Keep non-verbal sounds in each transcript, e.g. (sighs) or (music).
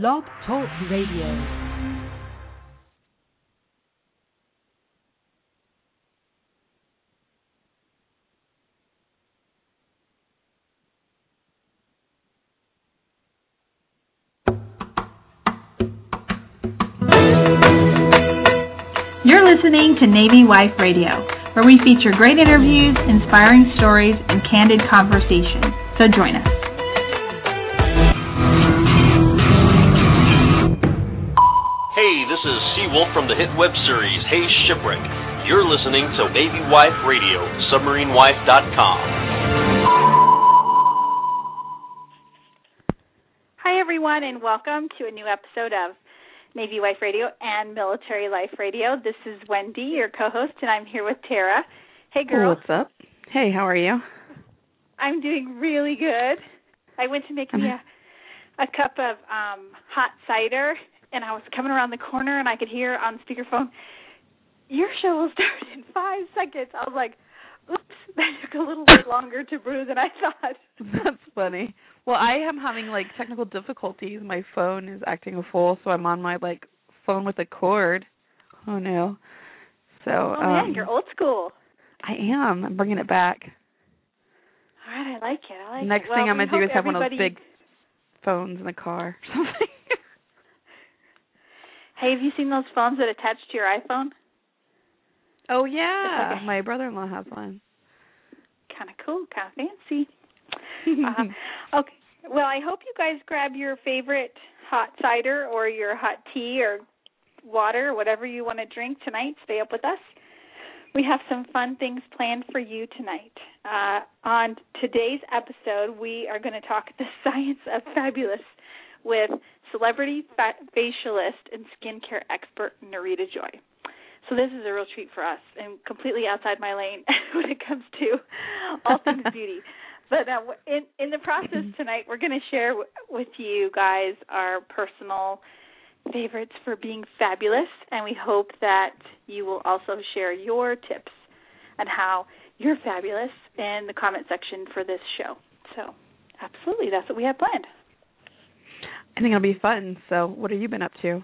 Blog Talk Radio. You're listening to Navy Wife Radio, where we feature great interviews, inspiring stories, and candid conversation. So join us. This is Seawolf from the hit web series Hey Shipwreck. You're listening to Navy Wife Radio, submarinewife.com. Hi, everyone, and welcome to a new episode of Navy Wife Radio and Military Life Radio. This is Wendy, your co host, and I'm here with Tara. Hey, girl. What's up? Hey, how are you? I'm doing really good. I went to make me a, a cup of um hot cider, and I was coming around the corner, and I could hear on speakerphone, Your show will start in five seconds. I was like, oops, (laughs) that took a little bit longer to brew than I thought. (laughs) That's funny. Well, I am having like technical difficulties. My phone is acting a fool, so I'm on my like phone with a cord. Oh no. So Oh, um man, you're old school. I am. I'm bringing it back. All right, I like it. I like Next it. Well, thing I'm gonna do is have one of those big phones in the car or (laughs) something. Hey, have you seen those phones that attach to your iPhone? oh yeah, like a- my brother-in-law has one. Kind of cool, kind of fancy. (laughs) uh, (laughs) okay. Well, I hope you guys grab your favorite hot cider or your hot tea or water, whatever you want to drink tonight. Stay up with us. We have some fun things planned for you tonight. Uh, on today's episode, we are going to talk (laughs) the science of fabulous with celebrity fa- facialist and skincare expert Nerida Joy. So this is a real treat for us and completely outside my lane (laughs) when it comes to all things (laughs) beauty. But uh, in in the process tonight, we're going to share w- with you guys our personal favorites for being fabulous, and we hope that you will also share your tips on how you're fabulous in the comment section for this show. So, absolutely, that's what we have planned. I think it'll be fun. So, what have you been up to?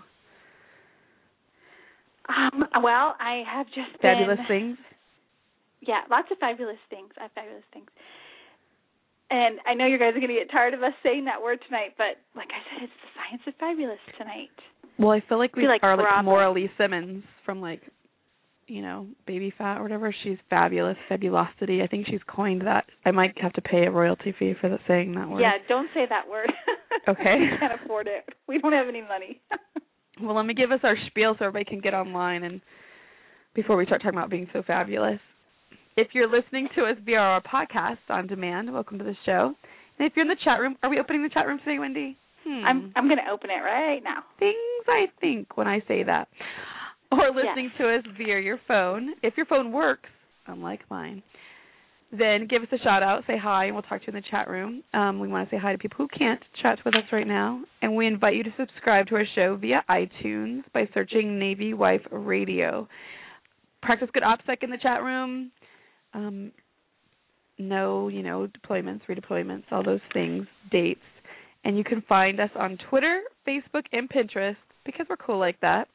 Um, well, I have just Fabulous been, things. Yeah, lots of fabulous things. I have fabulous things. And I know you guys are going to get tired of us saying that word tonight, but like I said, it's the science of fabulous tonight. Well, I feel like we feel like are like Bravo. Kimora Lee Simmons from like, you know, Baby Phat or whatever. She's fabulous, fabulosity. I think she's coined that. I might have to pay a royalty fee for that, saying that word. Yeah, don't say that word. (laughs) Okay. we can't afford it. We don't have any money. (laughs) Well, let me give us our spiel so everybody can get online and before we start talking about being so fabulous. If you're listening to us via our podcast on demand, welcome to the show. And if you're in the chat room, are we opening the chat room today, Wendy? Hmm. I'm I'm going to open it right now. things I think when I say that. Or listening to us via your phone. If your phone works, unlike mine, then give us a shout out, say hi, and we'll talk to you in the chat room. Um, we want to say hi to people who can't chat with us right now. And we invite you to subscribe to our show via iTunes by searching Navy Wife Radio. Practice good OPSEC in the chat room. Um, no, you know, deployments, redeployments, all those things, dates. And you can find us on Twitter, Facebook, and Pinterest because we're cool like that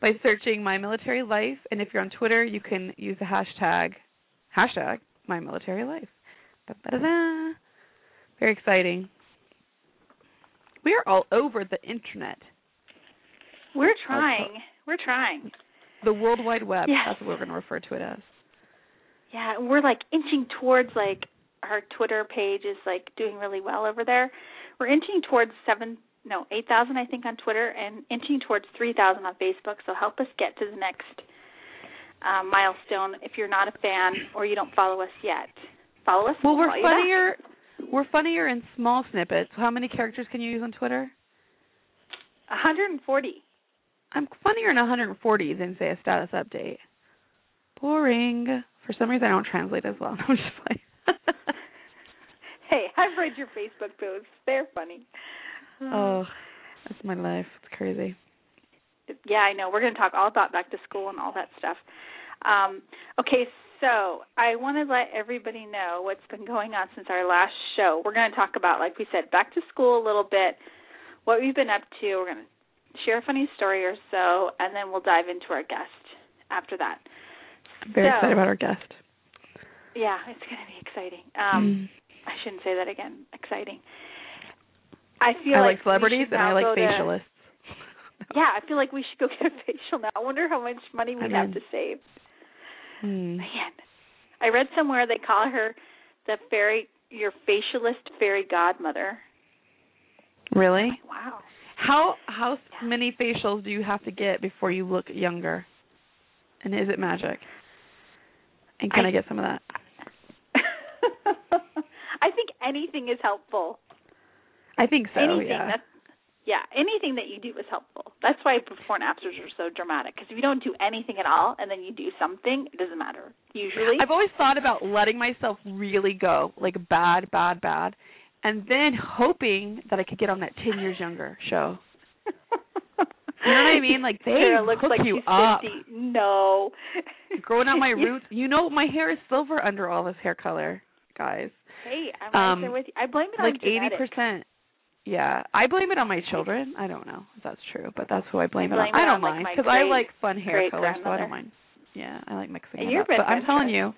by searching My Military Life. And if you're on Twitter, you can use the hashtag hashtag My Military Life. Da-da-da-da. Very exciting. We are all over the internet, We're trying. We're trying. the World Wide Web. Yes. That's what we're going to refer to it as. Yeah, we're like inching towards like our Twitter page is like doing really well over there. We're inching towards seven, no, eight thousand I think on Twitter, and inching towards three thousand on Facebook. So help us get to the next um, milestone. If you're not a fan or you don't follow us yet, follow us. Well, we'll we're follow you back. funnier. We're funnier in small snippets. How many characters can you use on Twitter? 140. I'm funnier in 140 than say a status update. Boring. For some reason, I don't translate as well. (laughs) I'm just playing. (laughs) hey, I've read your Facebook posts. They're funny. Oh, that's my life. It's crazy. Yeah, I know. We're going to talk all about back to school and all that stuff. Um, okay, so I want to let everybody know what's been going on since our last show. We're going to talk about, like we said, back to school a little bit, what we've been up to. We're going to share a funny story or so, and then we'll dive into our guest after that. I'm Very so, excited about our guest. Yeah, it's going to be exciting. Um, mm. I shouldn't say that again. Exciting. I feel I like, like celebrities and I like facialists. To, (laughs) yeah, I feel like we should go get a facial now. I wonder how much money we'd have to save. Hmm. Man, I read somewhere they call her the fairy, your facialist fairy godmother. Really? Like, wow. How how yeah. many facials do you have to get before you look younger? And is it magic? And can I, I get some of that? (laughs) I think anything is helpful. I think so. Anything yeah. Yeah, anything that you do is helpful. That's why before and afters are so dramatic. Because if you don't do anything at all and then you do something, it doesn't matter. Usually, I've always thought about letting myself really go, like bad, bad, bad, and then hoping that I could get on that ten years younger show. You know what I mean? Like they Sarah looks hook like you up. 50. No. Growing out my (laughs) roots. You know my hair is silver under all this hair color, guys. Hey, I'm right Um, there with you. I blame it on like on eighty percent. Yeah, I blame it on my children. I don't know if that's true, but that's who I blame, I it on. blame I don't on, mind because I like fun hair colors, so I don't mind. Yeah, I like mixing And them up. But I'm telling you,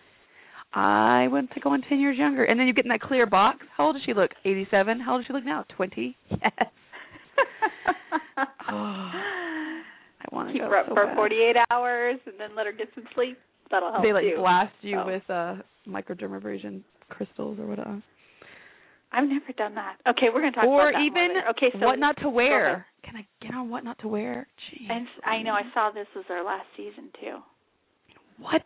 I went to going ten years younger, and then you get in that clear box. How old does she look? Eighty-seven. How old does she look now? Twenty. Yes. (laughs) Oh, I want to Keep go her up so for bad. 48 hours and then let her get some sleep. That'll help They like too. blast you Oh. with uh microdermabrasion crystals or whatever. I've never done that. Okay, we're going to talk or about that Or even. Okay, so what not to wear. Can I get on what not to wear? Jeez. And I know I saw this was our last season too. what?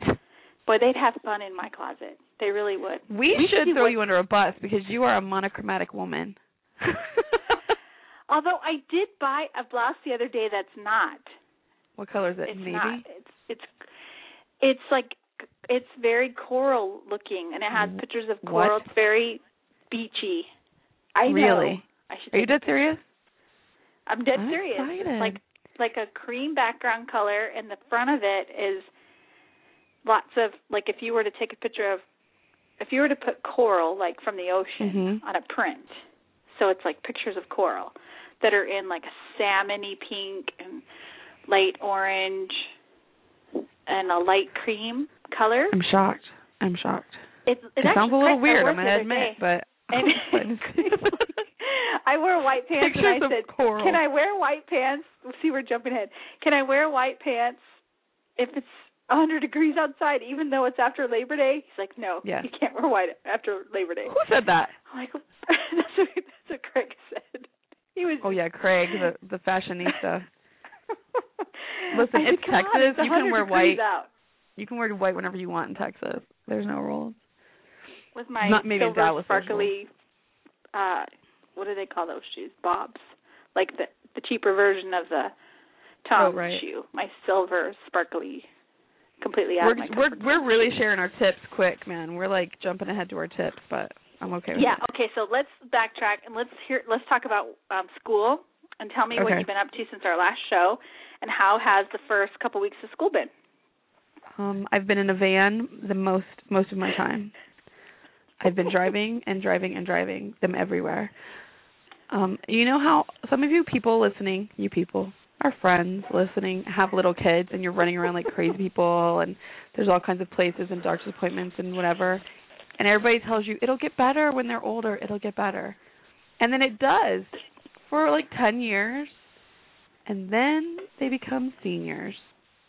Boy, they'd have fun in my closet. They really would. We, We should throw what- you under a bus because you are a monochromatic woman. (laughs) Although I did buy a blouse the other day that's not. what color is it? It's Navy. not. It's it's it's like it's very coral looking and it has pictures of what? coral. It's very beachy. I know. Really? I should Are you dead serious? I'm dead I'm serious. excited. It's like like a cream background color, and the front of it is lots of like if you were to take a picture of if you were to put coral like from the ocean Mhm. on a print, so it's like pictures of coral that are in like a salmony pink and light orange and a light cream color. I'm shocked. I'm shocked. It's, it, It sounds a little weird, I'm gonna admit, day. but And (laughs) (laughs) (laughs) I wore white pants Pictures and I said, coral. "Can I wear white pants?" See, we're jumping ahead. Can I wear white pants if it's a 100 degrees outside, even though it's after Labor Day? He's like, "No, Yeah. you can't wear white after Labor Day." who said that? I'm like, "That's what that's what Craig said." He was. Oh yeah, Craig, the the fashionista. Listen, I it's "Come on, Texas. It's You can wear white. Out. You can wear white whenever you want in Texas. There's no rules. With my Not maybe silver sparkly, uh, what do they call those shoes? Bobs, like the the cheaper version of the Tom Oh, right. shoe. My silver sparkly, completely out We're of my we're we're really sharing our tips quick, man. We're like jumping ahead to our tips, but I'm okay with Yeah. it. Okay. So let's backtrack and let's hear. Let's talk about um, school and tell me what you've been up to since our last show, and how has the first couple weeks of school been? Um, I've been in a van the most most of my time. I've been driving and driving and driving them everywhere. Um, you know how some of you people listening, you people, our friends listening, have little kids and you're running around like crazy people and there's all kinds of places and doctor's appointments and whatever. And everybody tells you it'll get better when they're older, it'll get better. And then it does for like 10 years. And then they become seniors.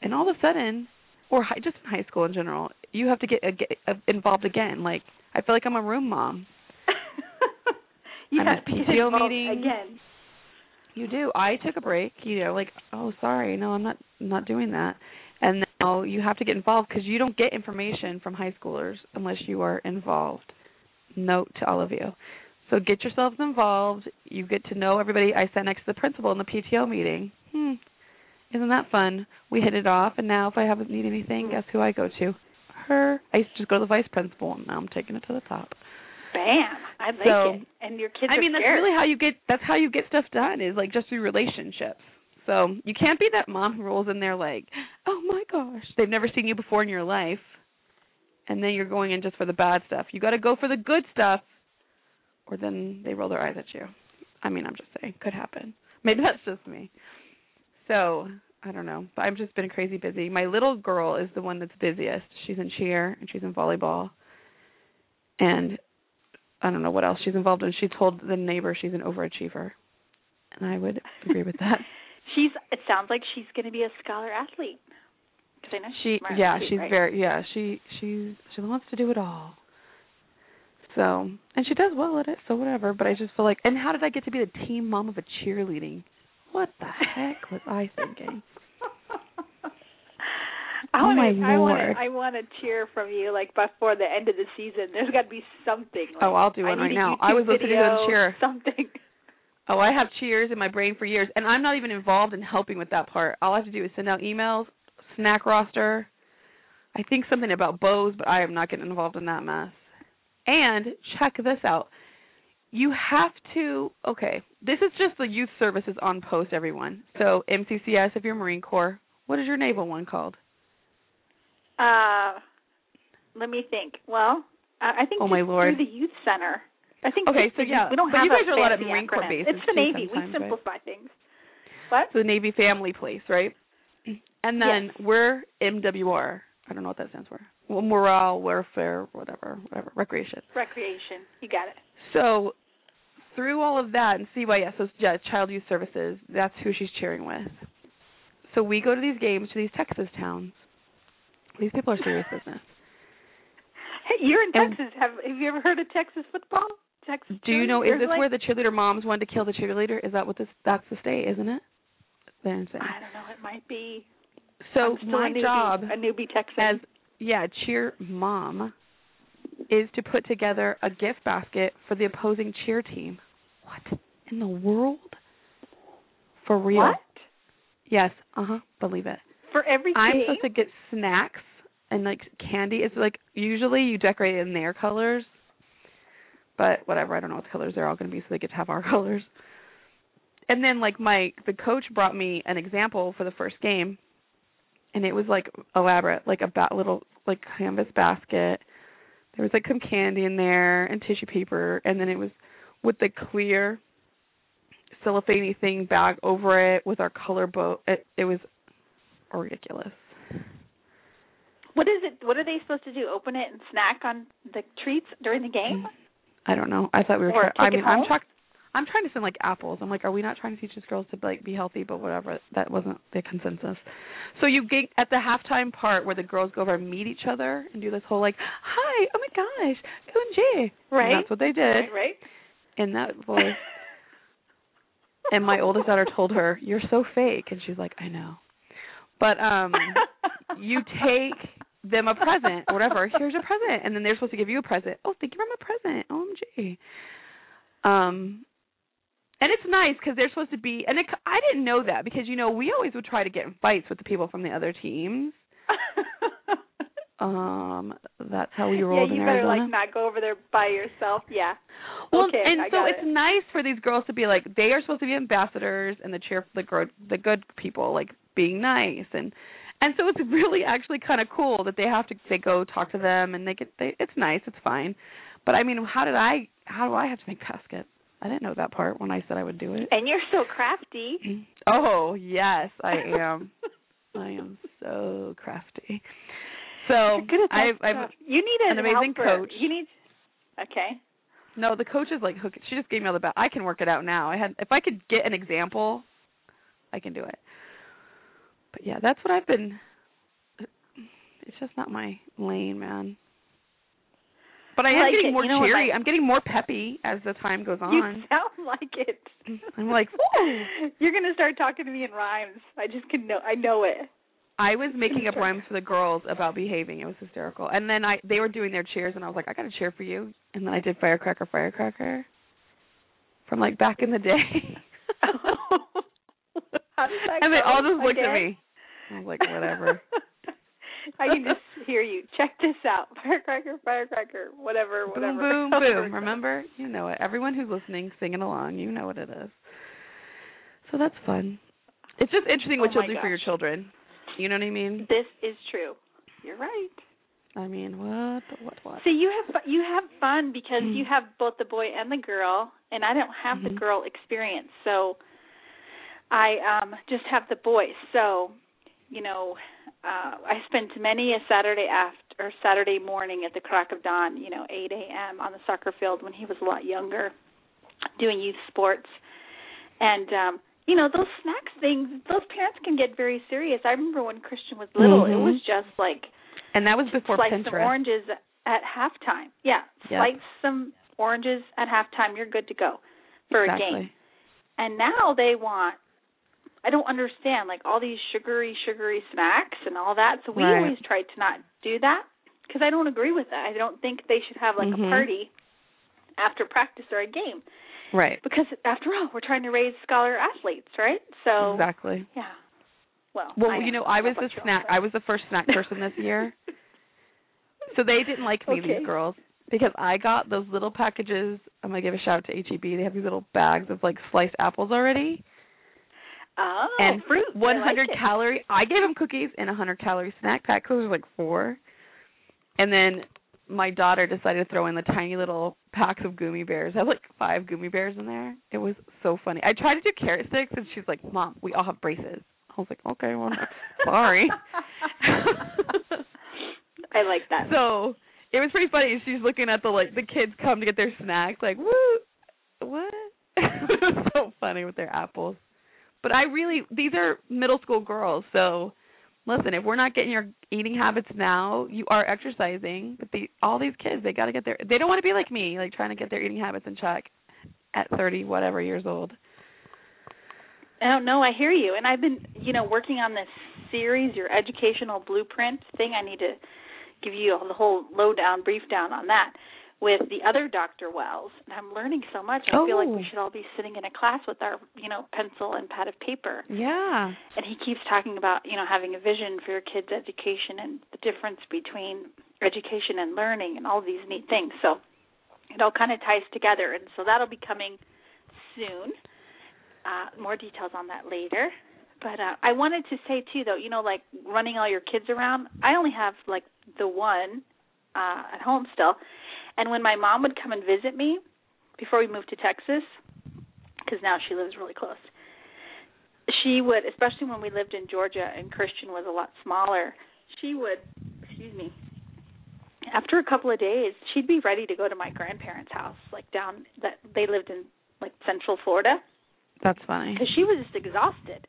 And all of a sudden, or high, just in high school in general, you have to get, uh, get uh, involved again. Like I feel like I'm a room mom. (laughs) you I'm have at to get PTO meetings. again. You do. I took a break. You know, like oh sorry, no, I'm not not doing that. And now you have to get involved because you don't get information from high schoolers unless you are involved. Note to all of you. So get yourselves involved. You get to know everybody. I sat next to the principal in the PTO meeting. Hmm. Isn't that fun? We hit it off, and now if I haven't need anything, guess who I go to? Her. I used to just go to the vice principal, and now I'm taking it to the top. Bam! I like So, it. And your kids I mean, that's scared. really how you get. That's how you get stuff done. Is like just through relationships. So you can't be that mom who rolls in there like, oh my gosh, they've never seen you before in your life, and then you're going in just for the bad stuff. You got to go for the good stuff, or then they roll their eyes at you. I mean, I'm just saying, could happen. Maybe that's just me. So I don't know, but I've just been crazy busy. My little girl is the one that's busiest. She's in cheer and she's in volleyball, and I don't know what else she's involved in. She told the neighbor she's an overachiever, and I would agree with that. (laughs) (laughs) She's. It sounds like she's going to be a scholar athlete. 'Cause I know she's She, yeah, she's right? very, yeah, she, she's, she wants to do it all. So, and she does well at it, so whatever. But I just feel like, and how did I get to be the team mom of a cheerleading? What the heck was I thinking? (laughs) I Oh, want my to. I want Lord. I want to cheer from you, like before the end of the season. There's got to be something. Oh, like, Oh, I'll do one right now. I was listening to video, them cheer. Something. (laughs) Oh, I have cheers in my brain for years, and I'm not even involved in helping with that part. All I have to do is send out emails, snack roster. I think something about bows, but I am not getting involved in that mess. And check this out. You have to, okay, this is just the youth services on post, everyone. So, MCCS if you're Marine Corps. What is your naval one called? Uh, let me think. Well, I think Oh, my Lord. through the youth center. I think Okay, so yeah, we don't but have you guys a are a lot of Marine Corps bases It's the Navy. we right? simplify things. What? So the Navy Family Place, right? And then Yes. we're MWR. I don't know what that stands for. Well, morale, welfare, whatever, whatever, recreation. Recreation. You got it. So through all of that and CYS, so yeah, Child Youth Services, that's who she's cheering with. So we go to these games to these Texas towns. These people are serious business. (laughs) Hey, you're in And- Texas. Have Have you ever heard of Texas football? Texas. Do you know is this like, where the cheerleader moms wanted to kill the cheerleader? Is that what this that's the state, isn't it? I don't know. It might be. So my a newbie, job a newbie Texan. as yeah, cheer mom is to put together a gift basket for the opposing cheer team. What in the world? For real? what? Yes, uh-huh, believe it. For every I'm supposed to get snacks and like candy. It's like usually you decorate it in their colors. But whatever, I don't know what colors they're all going to be so they get to have our (laughs) colors. And then like my the coach brought me an example for the first game and it was like elaborate, like a ba- little like canvas basket. There was like some candy in there and tissue paper, and then it was with the clear cellophane thing bag over it with our color bow. It, it was ridiculous. What is it? What are they supposed to do? Open it and snack on the treats during the game? I don't know. I thought we were. Or try- I mean, I'm. I'm trying to send like apples. I'm like, are we not trying to teach these girls to like be healthy? But whatever. That wasn't the consensus. So you get at the halftime part where the girls go over and meet each other and do this whole like, hi, oh my gosh, OMG. Right. And that's what they did Right, right. In that (laughs) voice. and my oldest daughter told her, "You're so fake," and she's like, "I know." But um, you (laughs) take them a present or whatever. Here's a present, and then they're supposed to give you a present. Oh, thank you for my present. OMG. Um, and it's nice because they're supposed to be. And it, I didn't know that because you know we always would try to get in fights with the people from the other teams. (laughs) Um, that's how we rolled yeah, you in better Arizona. like not go over there by yourself. Yeah. Well, okay, and I so it's it. nice for these girls to be like they are supposed to be ambassadors and the cheer the good the good people like being nice and and so it's really actually kind of cool that they have to they go talk to them and they get they it's nice it's fine but I mean how did I how do I have to make baskets I didn't know that part when I said I would do it And you're so crafty. oh yes I am (laughs) I am so crafty so You're good at that I've I've. You need an amazing helper. coach. You need. Okay. No, the coach is like hook. She just gave me all the best. I can work it out now. I had if I could get an example, I can do it. But yeah, that's what I've been. It's just not my lane, man. But I, I am like getting it. more You know cheery. I'm getting more peppy as the time goes on. You sound like it. I'm like! (laughs) You're gonna start talking to me in rhymes. I just can know. I know it. I was making up rhymes for the girls about behaving. It was hysterical. And then I they were doing their cheers, and I was like, I got a cheer for you. And then I did firecracker, firecracker. from like back in the day. (laughs) How does that and they all just looked at me. I was like, whatever. (laughs) I can just hear you. Check this out. Firecracker, firecracker, whatever, whatever. boom, (laughs) boom, boom. Remember? You know it. Everyone who's listening, singing along, you know what it is. So that's fun. It's just interesting what Oh you'll do for your children. You know what I mean? This is true. You're right. I mean, what, what, what? So you have fu- you have fun because Mm. you have both the boy and the girl, and I don't have the Mhm. girl experience. So I um just have the boy. So you know, uh I spent many a Saturday after or Saturday morning at the crack of dawn, you know, 8 a.m. on the soccer field when he was a lot younger, doing youth sports, and um you know those snacks things those parents can get very serious i remember when christian was little it Mhm. was just like and that was before slice Pinterest. some oranges at halftime. Yeah, Yep. slice some oranges at halftime. You're good to go for exactly. a game. And now they want. I don't understand like all these sugary, sugary snacks and all that. So we Right. always try to not do that because I don't agree with that. I don't think they should have like Mhm. a party after practice or a game Right. because after all, we're trying to raise scholar athletes, right? So Exactly. yeah. Well, Well, I you know, I was the snack. I was the first snack person this year, (laughs) so they didn't like me. Okay. These girls because I got those little packages. I'm gonna give a shout out to HEB. They have these little bags of like sliced apples already, Oh, and fruit. I 100 like it. calorie. I gave them cookies and a 100 calorie snack pack. 'cause there was like four, and then my daughter decided to throw in the tiny little packs of gummy bears. I had like five gummy bears in there. It was so funny. I tried to do carrot sticks, and she's like, "Mom, we all have braces." I was like, "Okay, well, (laughs) sorry." I like that. So it was pretty funny. She's looking at the like the kids come to get their snacks, like woo, what? (laughs) it was so funny with their apples. But I really, these are middle school girls, so listen. If we're not getting your eating habits now, you are exercising. But the all these kids, they got to get their. They don't want to be like me, like trying to get their eating habits in check at thirty whatever years old. I don't know. I hear you, and I've been, you know, working on this series, your educational blueprint thing. I need to give you the whole lowdown, brief down on that with the other Dr. Wells, and I'm learning so much. I feel like Oh. we should all be sitting in a class with our, you know, pencil and pad of paper. Yeah. And he keeps talking about, you know, having a vision for your kids' education and the difference between education and learning and all these neat things. So it all kind of ties together, and so that'll be coming soon. Uh, more details on that later. But uh, I wanted to say too, though, you know, like running all your kids around. I only have like the one uh, at home still, and when my mom would come and visit me before we moved to Texas, because now she lives really close, she would, especially when we lived in Georgia and Christian was a lot smaller, she would, excuse me, after a couple of days, she'd be ready to go to my grandparents' house, like down that they lived in like Central Florida That's funny. because she was just exhausted.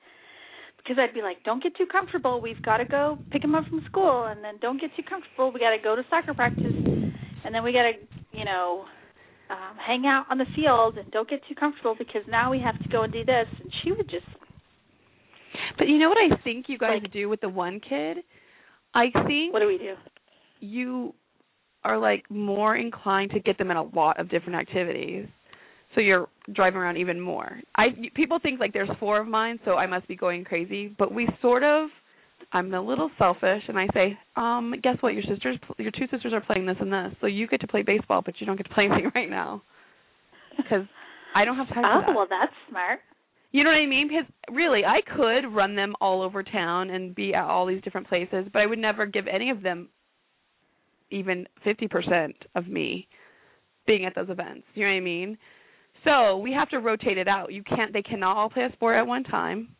Because I'd be like, "Don't get too comfortable. We've got to go pick him up from school, and then don't get too comfortable. We got to go to soccer practice, and then we got to, you know, um, hang out on the field, and don't get too comfortable because now we have to go and do this." And she would just, But you know what I think you guys Like- do with the one kid? I think "What do we do?" you are like more inclined to get them in a lot of different activities. So you're driving around even more. I people think like there's four of mine, so I must be going crazy, but we sort of I'm a little selfish and I say, "Um, guess what? Your sisters your two sisters are playing this and this. So you get to play baseball, but you don't get to play (laughs) anything right now." Cuz I don't have time Oh, for that. well, that's smart. You know what I mean? Because really, I could run them all over town and be at all these different places, but I would never give any of them even 50% of me being at those events. You know what I mean? So, we have to rotate it out. You can't they cannot all play a sport at one time.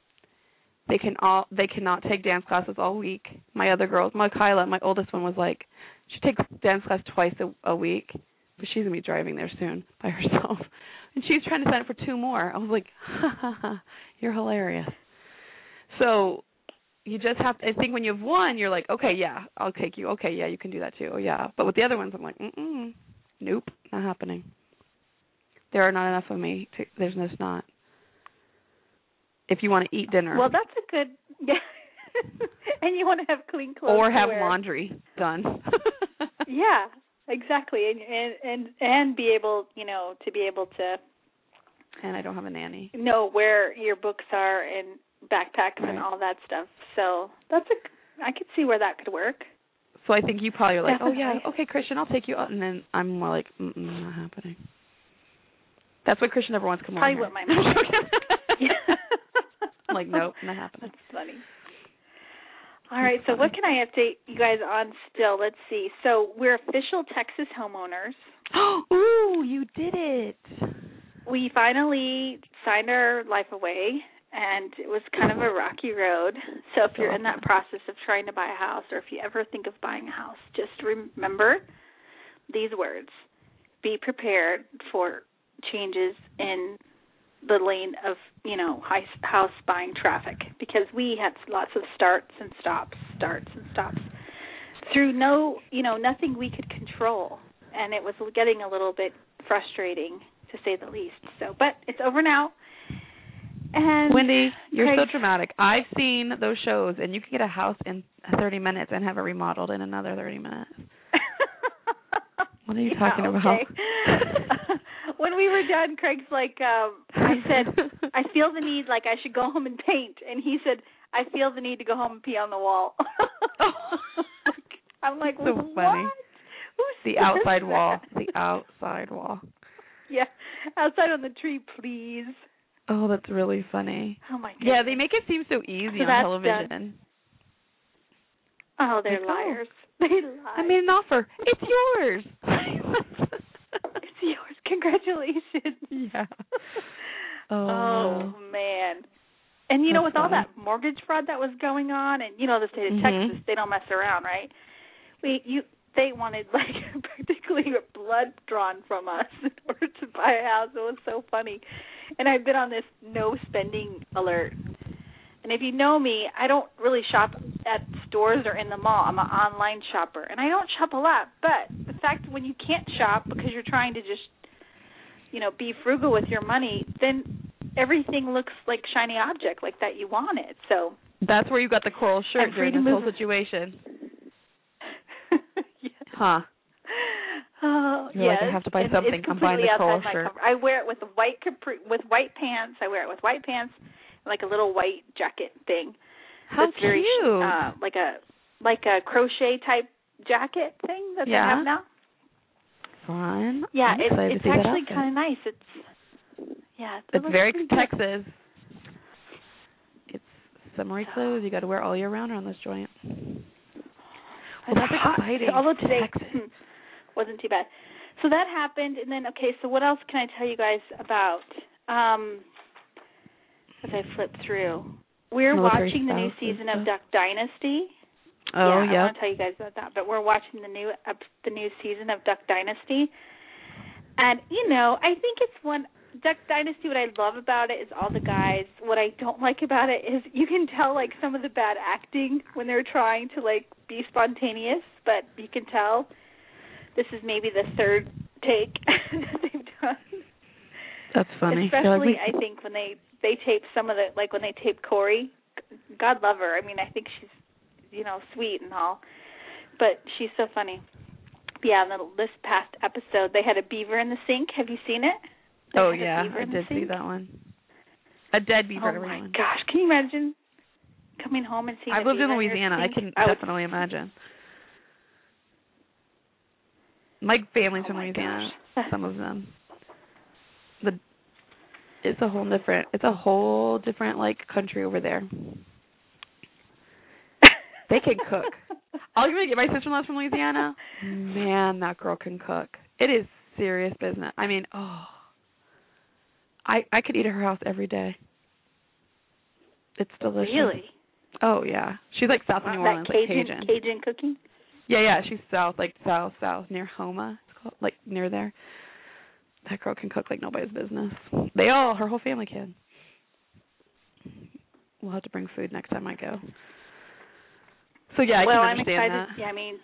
They can all they cannot take dance classes all week. My other girls, my Kyla, my oldest one was like she takes dance class twice a, a week, but she's to be driving there soon by (laughs) herself. And she's trying to sign up for two more. I was like, ha, ha, ha, you're hilarious. So you just have to, I think when you have one, you're like, okay, yeah, I'll take you. Okay, yeah, you can do that too. Oh, yeah. But with the other ones, I'm like, mm-mm, nope, not happening. There are not enough of me. To, there's just not. If you want to eat dinner Well, that's a good. (laughs) Yeah. and you want to have clean clothes or have laundry done. (laughs) Yeah, exactly, and and and and be able, you know, to be able to and I don't have a nanny. know where your books are and backpacks and all that stuff. So that's a I could see where that could work. So I think you probably are like, oh yeah, okay, Christian, I'll take you out, and then I'm more like, mm not happening. That's what Christian never wants to come Probably on. what my mom. (laughs) Like, nope, not happening. (laughs) That's funny. All right, so what can I update you guys on still? Let's see. So we're official Texas homeowners. (gasps) Ooh, you did it. We finally signed our life away, and it was kind of a rocky road. So if you're in that process of trying to buy a house, or if you ever think of buying a house, just remember these words: be prepared for changes in the lane of you know high, house buying traffic because we had lots of starts and stops, starts and stops through no you know nothing we could control, and it was getting a little bit frustrating to say the least. So, but it's over now. And Wendy, you're Craig- so dramatic. I've seen those shows, and you can get a house in 30 minutes and have it remodeled in another 30 minutes. What are you (laughs) Yeah, talking about? okay. (laughs) when we were done, Craig's like, um, I said, I feel the need, like I should go home and paint, and he said, I feel the need to go home and pee on the wall. (laughs) I'm like, So what? funny. Who the outside that? wall. The outside wall. Yeah, outside on the tree, please. Oh, that's really funny. Oh my god. Yeah, they make it seem so easy So on television. Oh, they're Like, oh. liars. (laughs) They lie. I made an offer. It's yours. (laughs) it's yours. Congratulations. yeah. (laughs) Oh, Oh man. And you know, with all that mortgage fraud that was going on, and you know, the state of Mhm. Texas, they don't mess around, right? We you they wanted like practically blood drawn from us in order to buy a house. It was so funny. And I've been on this no spending alert. And if you know me, I don't really shop at stores or in the mall. I'm an online shopper, and I don't shop a lot. But the fact when you can't shop because you're trying to just, you know, be frugal with your money, then everything looks like shiny object, like that you want it. So That's where you got the coral shirt during this whole situation. (laughs) yeah. Huh. Oh, You're like, yes. I have to buy something. It's I'm buying the coral shirt. comfort. I wear it with white capri with white pants. I wear it with white pants, like a little white jacket thing. How That's very cute. uh like a like a crochet type jacket thing that Yeah. they have now. Fun. Yeah, it, it's actually kind of nice. It's yeah, it It's very. Texas. It's summery clothes. You got to wear all year round around this joint. Well, that's It's exciting. Although today Texas. (laughs) wasn't too bad. So that happened, and then okay. So what else can I tell you guys about? Um, as I flip through, we're Military watching the new season of. Duck Dynasty. Oh, yeah, I yeah. want to tell you guys about that. But we're watching the new ep- the new season of Duck Dynasty, and you know, I think it's one Duck Dynasty. What I love about it is all the guys. What I don't like about it is you can tell like some of the bad acting when they're trying to like be spontaneous, but you can tell this is maybe the third take that they've done. That's funny. Like, Especially, I think when they they tape some of the like when they tape Korie. God love her. I mean, I think she's you know sweet and all, but she's so funny. Yeah, in the, this past episode, they had a beaver in the sink. Have you seen it? They oh yeah, I did see that one. A dead beaver. Oh my everyone. gosh, can you imagine coming home and seeing? A lived in Louisiana. I can I would- definitely imagine. My family's Oh from Louisiana. gosh. Some of them. (laughs) The it's a whole different. It's a whole different like country over there. They can cook. (laughs) I'll even get my sister-in-law's from Louisiana. Man, that girl can cook. It is serious business. I mean, oh, I I could eat at her house every day. It's delicious. Really? Oh yeah, she's like south of New Orleans, like Cajun Cajun. Cajun cooking. Yeah, yeah, she's south, like south, south near Houma. It's called like near there. That girl can cook like nobody's business. They all, her whole family can. We'll have to bring food next time I go. So yeah, I well, can I'm understand excited. that. Yeah, I mean,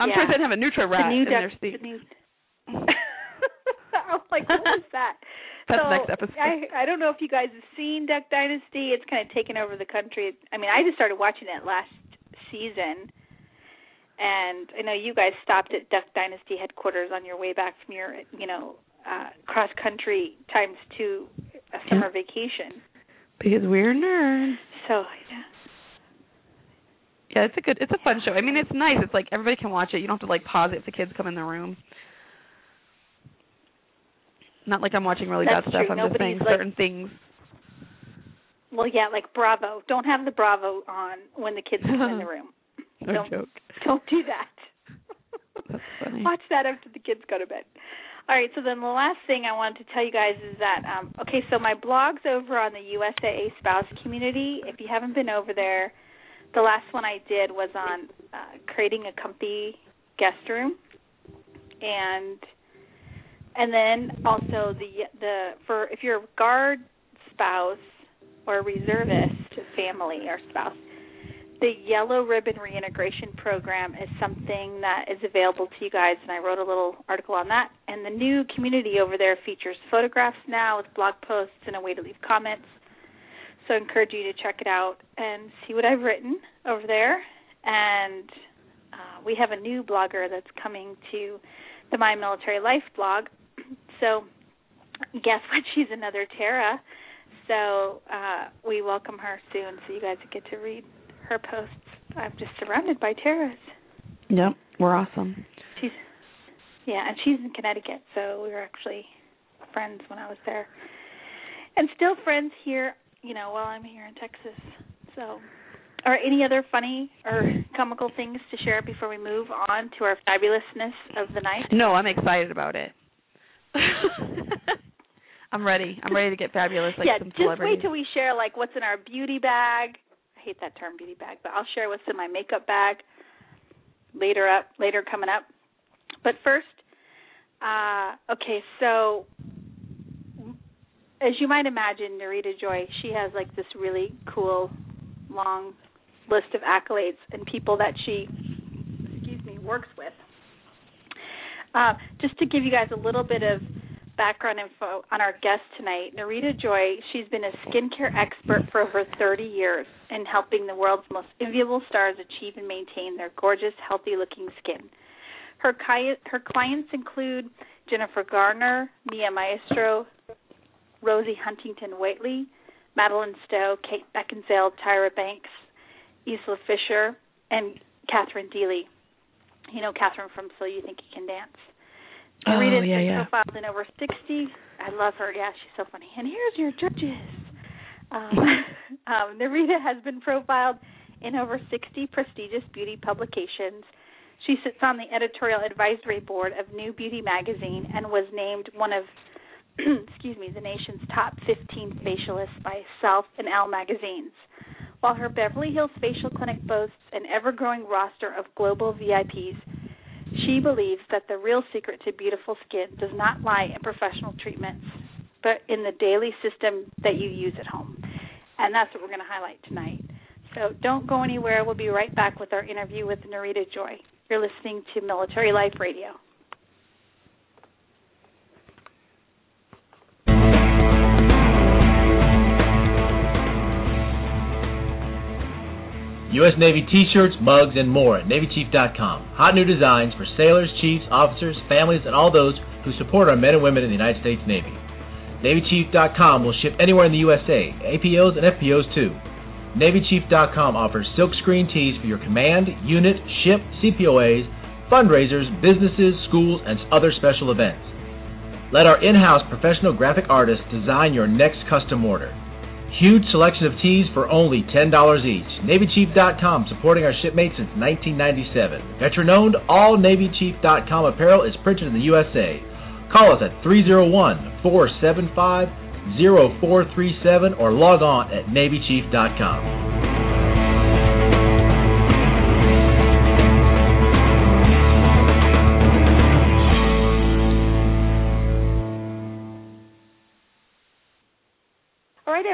I'm yeah. sure they have a nutria rat in their The seat. new. I'm like, what is that? (laughs) That's so, next episode. I I don't know if you guys have seen Duck Dynasty. It's kind of taken over the country. I mean, I just started watching it last season, and I know you guys stopped at Duck Dynasty headquarters on your way back from your, you know, uh cross country times two a summer vacation. Because we're nerds. So yeah. Yeah, it's a good it's a fun show. I mean it's nice. It's like everybody can watch it. You don't have to like pause it if the kids come in the room. Not like I'm watching really That's bad stuff. true. I'm just saying Nobody's, like- certain things. Well, yeah, like Bravo. Don't have the Bravo on when the kids come in the (laughs) room. No Don't- joke. Don't do that. That's funny. (laughs) Watch that after the kids go to bed. All right, so then the last thing I wanted to tell you guys is that um okay, so my blog's over on the USAA spouse community. If you haven't been over there, the last one I did was on uh creating a comfy guest room. And and then also the the for if you're a guard spouse or reservist family or spouse, the Yellow Ribbon Reintegration Program is something that is available to you guys, and I wrote a little article on that. And the new community over there features photographs now with blog posts and a way to leave comments. So I encourage you to check it out and see what I've written over there. And uh, we have a new blogger that's coming to the My Military Life blog. (clears throat) So guess what? (laughs) She's another Tara. So uh, we welcome her soon, so you guys get to read her posts. I'm just surrounded by Taras. Yep, we're awesome. She's yeah, and she's in Connecticut, so we were actually friends when I was there, and still friends here. You know, while I'm here in Texas. So, are any other funny or comical things to share before we move on to our fabulousness of the night? No, I'm excited about it. (laughs) I'm ready. I'm ready to get fabulous like yeah, some just wait till we share like what's in our beauty bag. Hate that term beauty bag, but I'll share what's in my makeup bag later up later coming up. But first, uh okay, so as you might imagine, Nerida Joy, she has like this really cool long list of accolades and people that she excuse me, works with. Uh, just to give you guys a little bit of background info on our guest tonight, Nerida Joy, she's been a skincare expert for over 30 years in helping the world's most enviable stars achieve and maintain their gorgeous, healthy looking skin. Her, ki- her clients include Jennifer Garner, Mia Maestro, Rosie Huntington Whiteley, Madeleine Stowe, Kate Beckinsale, Tyra Banks, Isla Fisher, and Catherine Deeley. You know Catherine from So You Think You Can Dance. Oh, Nerida's yeah, been yeah. profiled in over 60. I love her. Yeah, she's so funny. And here's your judges. Um, (laughs) um, Nerida has been profiled in over 60 prestigious beauty publications. She sits on the editorial advisory board of New Beauty magazine and was named one of, (clears throat) excuse me, the nation's top 15 facialists by Self and Elle magazines. While her Beverly Hills facial clinic boasts an ever-growing roster of global VIPs, she believes that the real secret to beautiful skin does not lie in professional treatments, but in the daily system that you use at home. And that's what we're going to highlight tonight. So don't go anywhere. We'll be right back with our interview with Nerida Joy. You're listening to Military Life Radio. U.S. Navy t-shirts, mugs, and more at NavyChief.com. Hot new designs for sailors, chiefs, officers, families, and all those who support our men and women in the United States Navy. NavyChief.com will ship anywhere in the USA, APOs and FPOs too. NavyChief.com offers silkscreen tees for your command, unit, ship, CPOAs, fundraisers, businesses, schools, and other special events. Let our in-house professional graphic artists design your next custom order. Huge selection of tees for only $10 each. NavyChief.com, supporting our shipmates since 1997. Veteran owned, all NavyChief.com apparel is printed in the USA. Call us at 301 475 0437 or log on at NavyChief.com.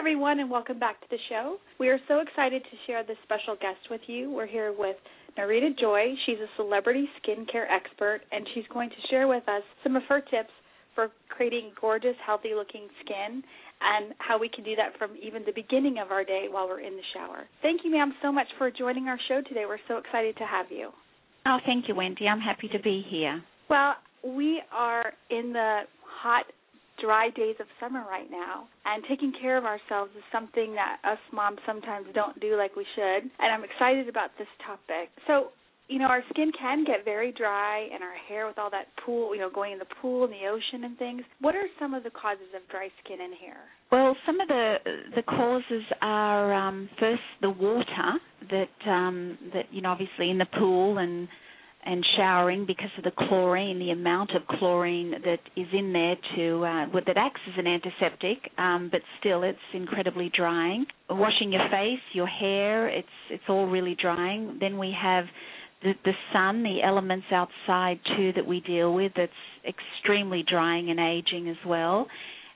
everyone, and welcome back to the show. We are so excited to share this special guest with you. We're here with Nerida Joy. She's a celebrity skincare expert, and she's going to share with us some of her tips for creating gorgeous, healthy looking skin and how we can do that from even the beginning of our day while we're in the shower. Thank you, ma'am, so much for joining our show today. We're so excited to have you. Oh, thank you, Wendy. I'm happy to be here. Well, we are in the hot dry days of summer right now. And taking care of ourselves is something that us moms sometimes don't do like we should. And I'm excited about this topic. So, you know, our skin can get very dry and our hair with all that pool, you know, going in the pool and the ocean and things. What are some of the causes of dry skin in hair? Well, some of the the causes are um, first the water that um, that you know obviously in the pool and and showering because of the chlorine, the amount of chlorine that is in there to uh, that acts as an antiseptic, um, but still it's incredibly drying. Washing your face, your hair, it's it's all really drying. Then we have the, the sun, the elements outside too that we deal with. That's extremely drying and aging as well,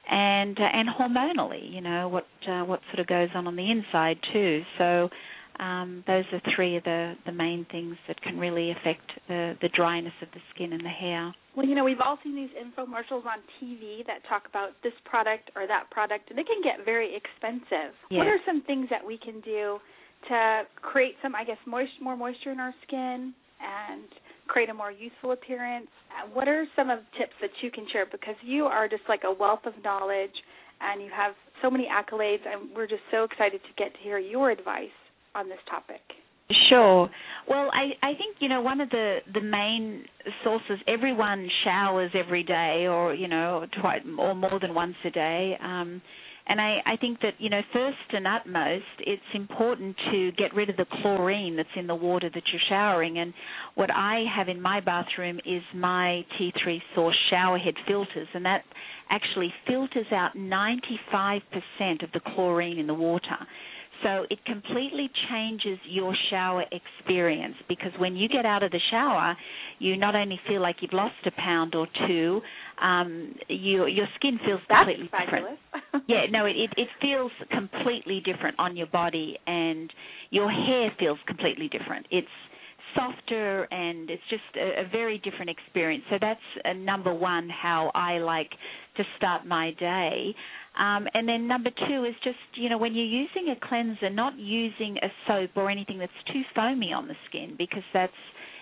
and uh, and hormonally, you know what uh, what sort of goes on on the inside too. So um, those are three of the, the main things that can really affect the, the dryness of the skin and the hair. Well, you know, we've all seen these infomercials on TV that talk about this product or that product, and they can get very expensive. Yes. What are some things that we can do to create some, I guess, moist, more moisture in our skin and create a more youthful appearance? Uh, What are some of the tips that you can share? Because you are just like a wealth of knowledge, and you have so many accolades, and we're just so excited to get to hear your advice on this topic. Sure. Well, I, I think you know one of the the main sources. Everyone showers every day, or you know, twice or more than once a day. Um, and I, I think that you know, first and utmost, it's important to get rid of the chlorine that's in the water that you're showering. And what I have in my bathroom is my T3 Source shower head filters, and that actually filters out 95% of the chlorine in the water. So it completely changes your shower experience because when you get out of the shower, you not only feel like you've lost a pound or two, um, you, your skin feels completely That's different. fabulous. (laughs) yeah, no, it, it it feels completely different on your body, and your hair feels completely different. It's softer, and it's just a, a very different experience. So that's uh, number one. How I like to start my day. Um, and then number two is just, you know, when you're using a cleanser, not using a soap or anything that's too foamy on the skin because that's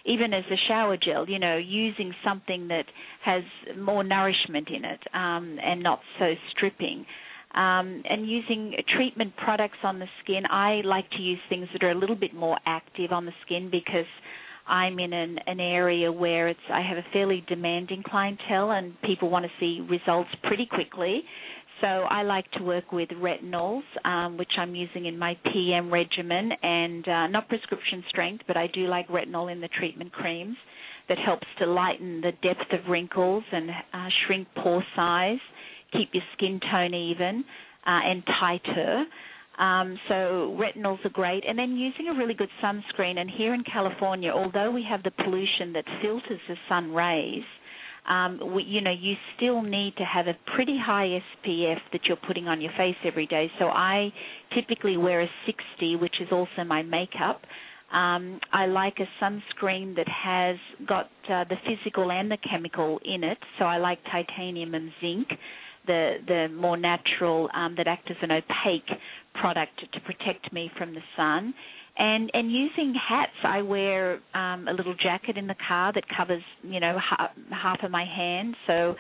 even as a shower gel, you know, using something that has more nourishment in it um, and not so stripping. Um, and using treatment products on the skin, I like to use things that are a little bit more active on the skin because I'm in an, an area where it's I have a fairly demanding clientele and people want to see results pretty quickly. So I like to work with retinols, um, which I'm using in my PM regimen, and uh, not prescription strength, but I do like retinol in the treatment creams that helps to lighten the depth of wrinkles and uh, shrink pore size, keep your skin tone even uh, and tighter. Um, so retinols are great, and then using a really good sunscreen. And here in California, although we have the pollution that filters the sun rays, um, we, you know, you still need to have a pretty high SPF that you're putting on your face every day. So I typically wear a 60, which is also my makeup. Um, I like a sunscreen that has got uh, the physical and the chemical in it. So I like titanium and zinc, the the more natural um, that act as an opaque product to protect me from the sun. And and using hats i wear um a little jacket in the car that covers you know half, half of my hand so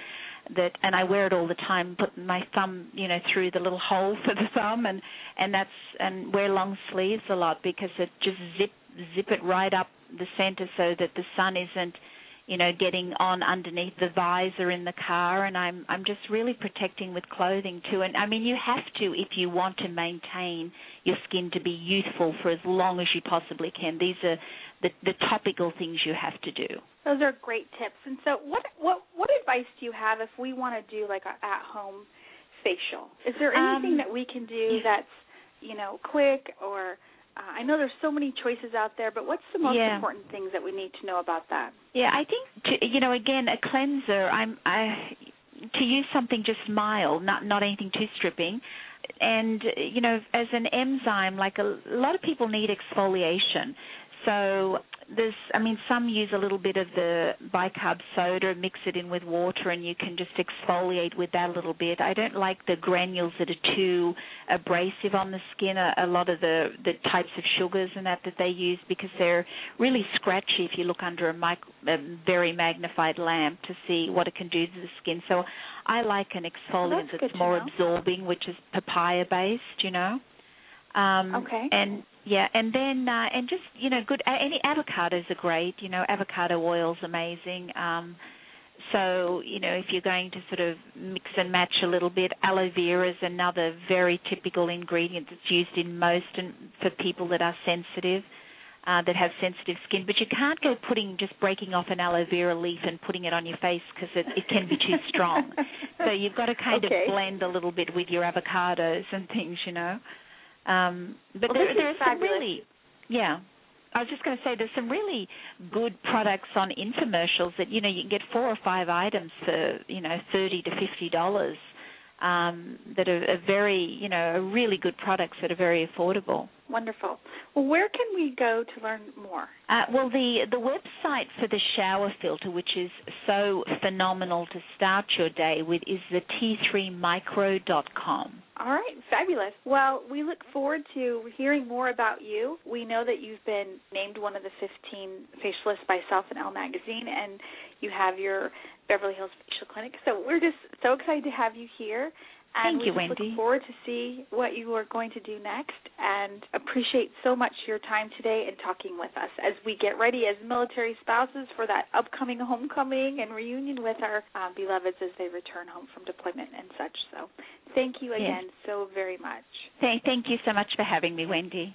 that and i wear it all the time put my thumb you know through the little hole for the thumb and and that's and wear long sleeves a lot because it just zip zip it right up the center so that the sun isn't you know getting on underneath the visor in the car and i'm i'm just really protecting with clothing too and i mean you have to if you want to maintain your skin to be youthful for as long as you possibly can these are the the topical things you have to do Those are great tips. And so, what what what advice do you have if we want to do like a at home facial? Is there anything Um, that we can do that's you know quick or uh, I know there's so many choices out there, but what's the most Yeah. important things that we need to know about that? Yeah, I think to, you know again a cleanser. I'm I to use something just mild, not not anything too stripping. And you know, as an enzyme, like a, a lot of people need exfoliation. So there's, I mean, some use a little bit of the bicarb soda, mix it in with water, and you can just exfoliate with that a little bit. I don't like the granules that are too abrasive on the skin. A, a lot of the the types of sugars and that that they use because they're really scratchy if you look under a, mic- a very magnified lamp to see what it can do to the skin. So I like an exfoliant that's that's more know. absorbing, which is papaya based. You know. Um, Okay. And yeah, and then uh, and just you know, good. Any avocados are great. You know, avocado oil's amazing. Um, so you know, if you're going to sort of mix and match a little bit, aloe vera is another very typical ingredient that's used in most and for people that are sensitive. Uh, that have sensitive skin, but you can't go putting just breaking off an aloe vera leaf and putting it on your face because it, it can be too strong. (laughs) so you've got to kind Okay. of blend a little bit with your avocados and things, you know. Um, but Well, there, this is there are some really, yeah. I was just going to say there's some really good products on infomercials that you know you can get four or five items for you know thirty to fifty dollars um, that are, are very you know are really good products that are very affordable. Wonderful. Well, where can we go to learn more? Uh, well, the the website for the shower filter, which is so phenomenal to start your day with, is the t3micro.com. All right, fabulous. Well, we look forward to hearing more about you. We know that you've been named one of the 15 facialists by Self and Elle magazine, and you have your Beverly Hills Facial Clinic. So we're just so excited to have you here. And Thank you, Wendy. look forward to see what you are going to do next and appreciate so much your time today and talking with us as we get ready as military spouses for that upcoming homecoming and reunion with our um, beloveds as they return home from deployment and such. So thank you Yes. again so very much. Thank, thank you so much for having me, Wendy.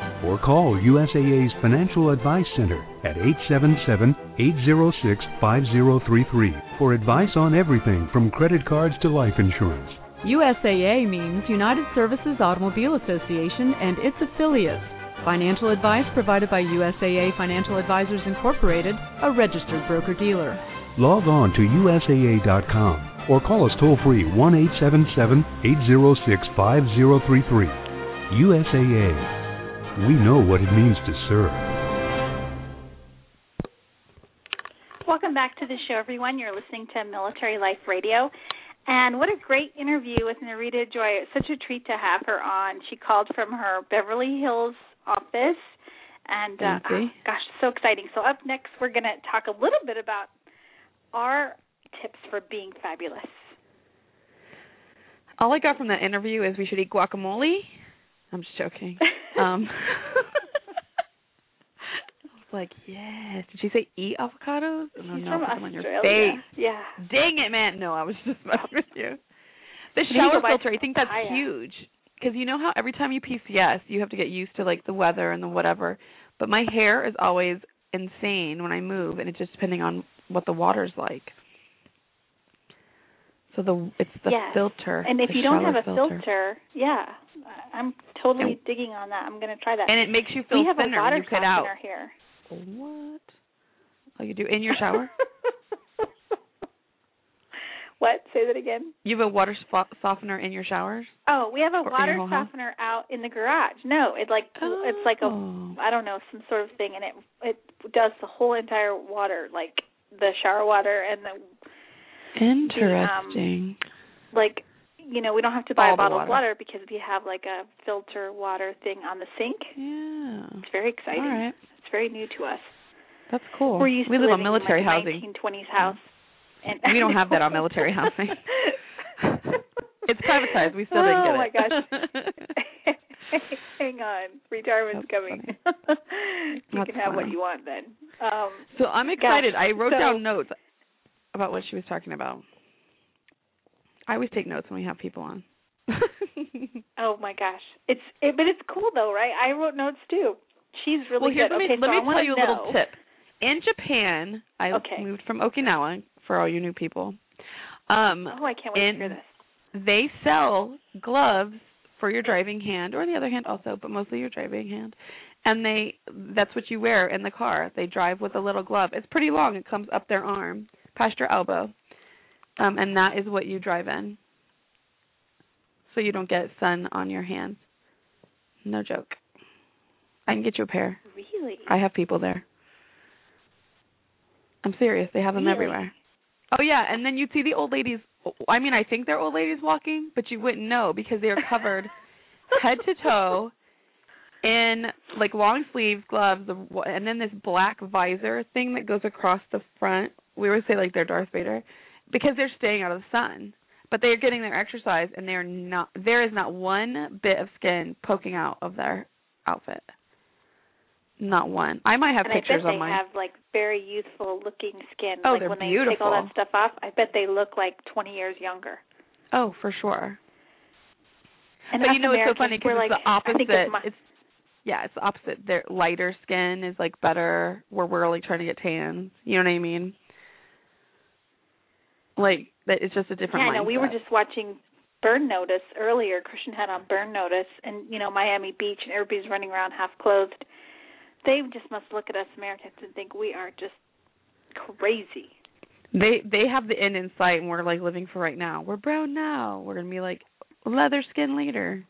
or call USAA's Financial Advice Center at 877-806-5033 for advice on everything from credit cards to life insurance. USAA means United Services Automobile Association and its affiliates. Financial advice provided by USAA Financial Advisors Incorporated, a registered broker dealer. Log on to USAA.com or call us toll free 1 877 806 5033. USAA. We know what it means to serve. Welcome back to the show, everyone. You're listening to Military Life Radio. And what a great interview with Nerida Joy. It's such a treat to have her on. She called from her Beverly Hills office. And uh, Thank gosh, so exciting. So, up next, we're going to talk a little bit about our tips for being fabulous. All I got from that interview is we should eat guacamole. I'm just joking. (laughs) Um, (laughs) I was like, yes. Did she say eat avocados? She's no, no, from put them on your face. Yeah. Dang it, man. No, I was just (laughs) messing with you. The You need to shower filter, I think that's huge. Because you know how every time you PCS, you have to get used to like the weather and the whatever. But my hair is always insane when I move, and it's just depending on what the water's like. So the it's the Yes. filter. And if you don't have a filter, yeah, I'm totally And- digging on that. I'm going to try that. and it makes you feel we have thinner a water when you cut out. softener here. What? Oh, you do in your shower? (laughs) what? Say that again. you have a water softener in your showers? Oh, we have a Or water your whole house? softener out in the garage. No, it like it's like a Oh. Don't know some sort of thing, and it it does the whole entire water, like the shower water and the Interesting. like you know we don't have to buy All a the bottle of water. water because we have like a filter water thing on the sink. yeah. It's very exciting. Right. It's very new to us. That's cool. We're used we to live on military in like housing. 1920s house. And We don't have that on military housing. (laughs) It's privatized. We still didn't get it. oh my gosh. (laughs) Hang on, retirement's That's coming. (laughs) you That's can have what you want then. Um, so I'm excited. I wrote so- down notes about what she was talking about. I always take notes when we have people on. (laughs) oh my gosh, it's it, but it's cool though, right? I wrote notes too. She's really well, here's good. let me okay, let so me I tell you a know, little tip. in Japan, I Okay. moved from Okinawa for all you new people. Um, Oh, I can't wait to hear this. they sell gloves for your driving hand or the other hand also, but mostly your driving hand. And they that's what you wear in the car. They drive with a little glove. It's pretty long. It comes up their arm, past your elbow. Um and that is what you drive in. So you don't get sun on your hands. No joke. I can get you a pair. Really? I have people there. I'm serious. They have them Really? everywhere. Oh yeah, and then you'd see the old ladies. I mean, I think they're old ladies walking, but you wouldn't know because they are covered (laughs) head to toe in like long sleeves gloves, and then this black visor thing that goes across the front. We would say like they're Darth Vader because they're staying out of the sun, but they're getting their exercise, and they're not. There is not one bit of skin poking out of their outfit. Not one. I might have and pictures I bet on they mine. have like very youthful looking skin. Oh, like they're when they take all that stuff off, I bet they look like 20 years younger. Oh, for sure. And but you know it's so funny because we're it's like, the opposite. it's, my, it's yeah, it's the opposite. Their lighter skin is like better where we're like trying to get tans. You know what I mean? Like that it's just a different yeah, I know. We were just watching Burn Notice earlier. Christian had on Burn Notice, and you know Miami Beach, and everybody's running around half clothed. They just must look at us Americans and think we are just crazy. They they have the end in sight and we're like living for right now. We're brown now. We're gonna be like leather skin later.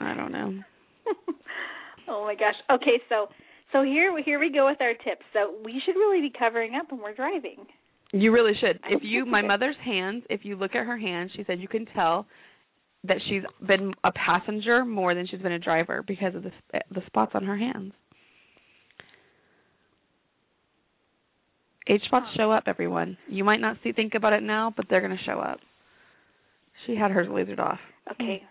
I don't know. (laughs) oh my gosh. Okay, so so here here we go with our tips. So we should really be covering up when we're driving. You really should. If you, my (laughs) mother's hands, if you look at her hands, she said you can tell that she's been a passenger more than she's been a driver because of the the spots on her hands. Age spots show up, everyone. You might not see think about it now, but they're going to show up. She had hers lasered off. Okay.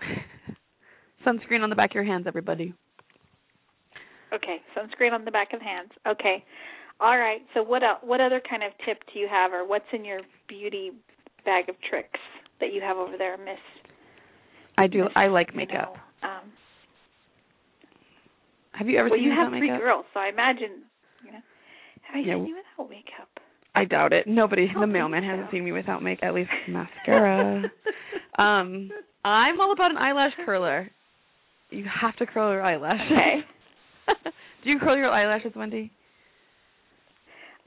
(laughs) Sunscreen on the back of your hands, everybody. Okay. Sunscreen on the back of hands. Okay. All right. So what else, what other kind of tip do you have, or what's in your beauty bag of tricks that you have over there, Miss? I do. Miss, I like you makeup. know, um, Have you ever well, you have three makeup? girls, so I imagine. You know, have I Yeah. seen you without makeup? I doubt it. Nobody, the (laughs) mailman so. hasn't seen me without make at least mascara. (laughs) um, I'm all about an eyelash curler. You have to curl your eyelashes. Okay. (laughs) do you curl your eyelashes, Wendy?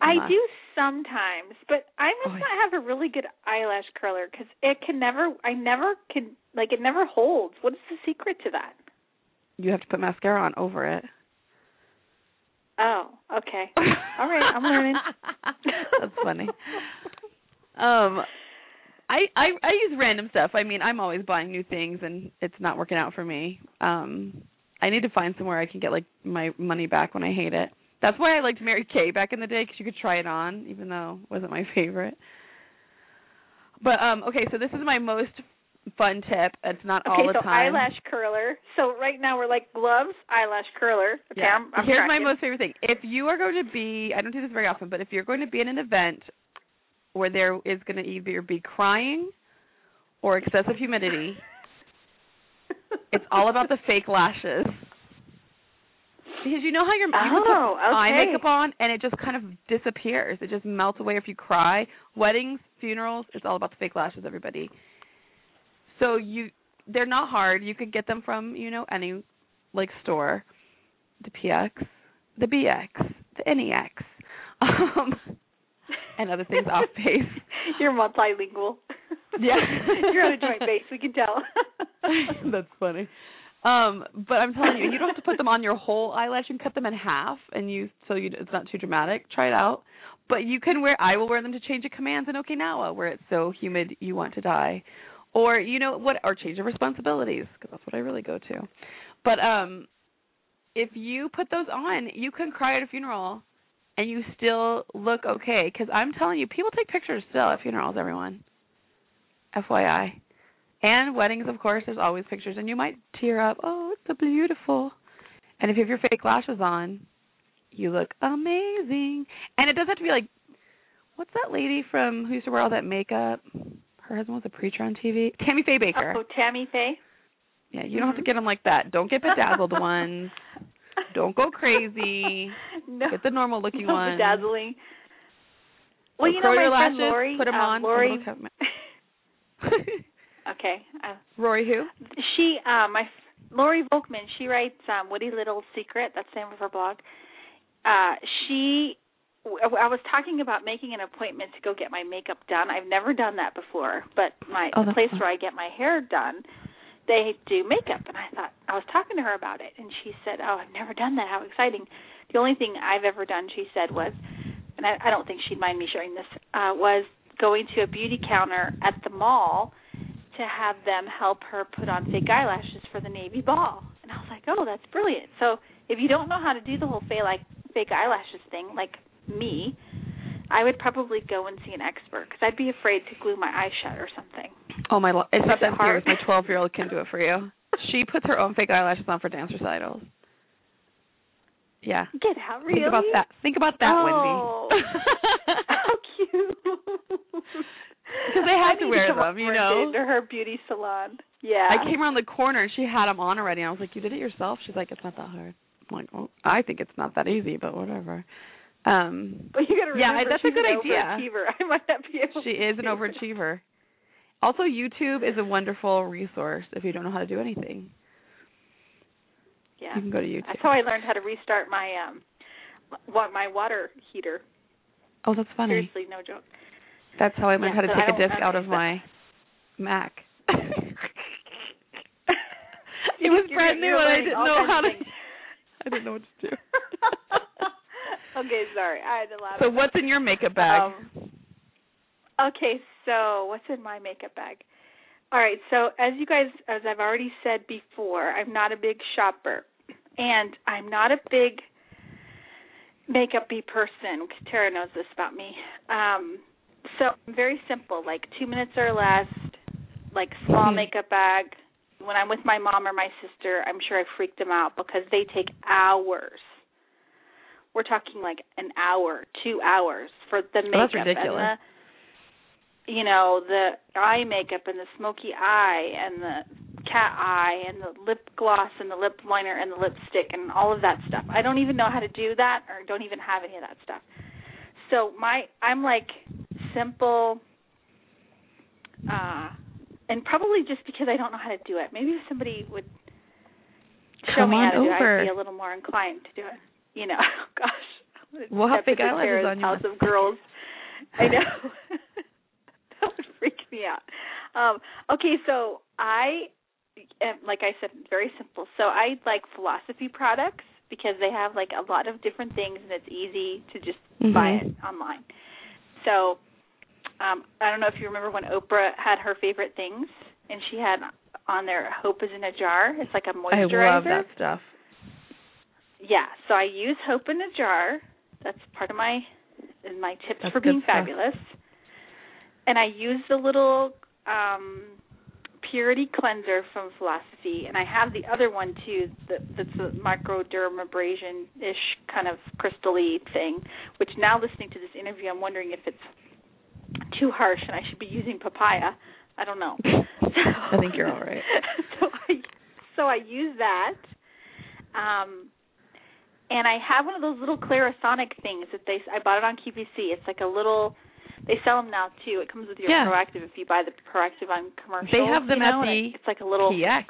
I do sometimes, but I must Oh, not have a really good eyelash curler because it can never. I never can like it never holds. What is the secret to that? You have to put mascara on over it. Oh, okay. (laughs) All right, I'm learning. (laughs) That's funny. Um, I I I use random stuff. I mean, I'm always buying new things, and it's not working out for me. Um, I need to find somewhere I can get like my money back when I hate it. That's why I liked Mary Kay back in the day because you could try it on, even though it wasn't my (laughs) favorite. But um, okay, so this is my most fun tip. It's not all Okay, the so time. eyelash curler. So right now we're like gloves, eyelash curler. Okay, Yeah. I'm, I'm Here's my most favorite thing. If you are going to be, I don't do this very often, but if you're going to be in an event where there is going to either be crying or excessive humidity, (laughs) it's all about the fake lashes. Because you know how you're you Oh, put eye makeup on and it just kind of disappears. It just melts away if you cry. Weddings, funerals, it's all about the fake lashes, everybody. So you they're not hard. You could get them from, you know, any like store. The PX, the BX, the NEX. (laughs) Um and other things off (laughs) base. You're multilingual. Yeah. (laughs) You're on a joint base. We can tell. That's funny. Um, but I'm telling you, you don't have to put them on your whole eyelash. Can cut them in half, and you so you it's not too dramatic. Try it out. But you can wear. I will wear them to change of commands in Okinawa, where it's so humid you want to die, or you know what, or change of responsibilities because that's what I really go to. But um, if you put those on, you can cry at a funeral, and you still look okay. Because I'm telling you, people take pictures still at funerals. Everyone, FYI. And weddings, of course, there's always pictures, and you might tear up. Oh, it's so beautiful. And if you have your fake lashes on, you look amazing. And it doesn't have to be like, what's that lady from who used to wear all that makeup? Her husband was a preacher on TV. Tammy Faye Bakker. Oh, Tammy Faye. Yeah, you don't have to get them like that. Don't get bedazzled (laughs) ones. Don't go crazy. (laughs) no, Get the normal looking no one. bedazzling. Well, So you know my friend lashes, Lori. put 'em uh, on, Lori. (laughs) okay. Uh, Rory who? she, uh, my Lori Volkman. She writes um, Woody Little Secret. That's the name of her blog. Uh, she. w- I was talking about making an appointment to go get my makeup done. I've never done that before, but my Oh, the place fun. where I get my hair done, they do makeup, and I thought I was talking to her about it, and she said, "Oh, I've never done that. How exciting!" The only thing I've ever done, she said, was, and I, I don't think she'd mind me sharing this, uh, was going to a beauty counter at the mall to have them help her put on fake eyelashes for the navy ball. And I was like, "Oh, that's brilliant." So if you don't know how to do the whole fake like fake eyelashes thing, like me, I would probably go and see an expert because I'd be afraid to glue my eyes shut or something. Oh my! lo- It's not that hard? My twelve-year-old can do it for you. She puts her own fake eyelashes on for dance recitals. Yeah. Get out, really? Think about that. Think about that, oh. Wendy. (laughs) How cute. (laughs) Because they had I to wear come them, you know. To her beauty salon. Yeah. I came around the corner and she had them on already. And I was like, "You did it yourself?" She's like, "It's not that hard." I'm like, "Well, I think it's not that easy, but whatever." Um, But you gotta yeah, remember that's a she's good an idea. Overachiever. (laughs) I might not be able. she to is an overachiever. Also, YouTube is a wonderful resource if you don't know how to do anything. Yeah. You can go to YouTube. That's how I learned how to restart my um, what my water heater. Oh, that's funny. Seriously, no joke. That's how I learned Yeah, how to but take a disk out of understand. my Mac. (laughs) It was brand new and I didn't know how to. (laughs) I didn't know what to do. (laughs) okay, sorry. I had a laugh. So of what's in your makeup bag? Um, okay, so what's in my makeup bag? All right, so as you guys, as I've already said before, I'm not a big shopper, and I'm not a big makeup-y person. Tara knows this about me. Um, so very simple, like two minutes or less, like small Mhm. makeup bag. When I'm with my mom or my sister, I'm sure I freaked them out because they take hours. We're talking like an hour, two hours for the makeup Oh, that's ridiculous. and the, you know, the eye makeup and the smoky eye and the cat eye and the lip gloss and the lip liner and the lipstick and all of that stuff. I don't even know how to do that or don't even have any of that stuff. So my I'm like simple uh and probably just because I don't know how to do it. Maybe if somebody would show Come me how to do it. I'd be a little more inclined to do it. You know, (laughs) gosh. We'll have into eyelashes on you. House of Girls. I know. (laughs) that would freak me out. Um, okay, so I, like I said, very simple. So I like philosophy products because they have like a lot of different things and it's easy to just buy Mhm. it online. So um, I don't know if you remember when Oprah had her favorite things and she had on there Hope is in a jar. It's like a moisturizer. I love that stuff. Yeah, so I use Hope in a jar. That's part of my my tips That's for being stuff. fabulous. And I use the little um purity cleanser from Philosophy, and I have the other one too. That, that's a microdermabrasion ish kind of crystally thing. Which now listening to this interview, I'm wondering if it's too harsh and I should be using papaya. I don't know. (laughs) I think you're all right. (laughs) so I so I use that. Um and I have one of those little Clarisonic things that they I bought it on QVC. It's like a little they sell them now too. It comes with your Yeah. Proactiv if you buy the Proactiv on commercial. They have them you know, at the it- it's like a little PX.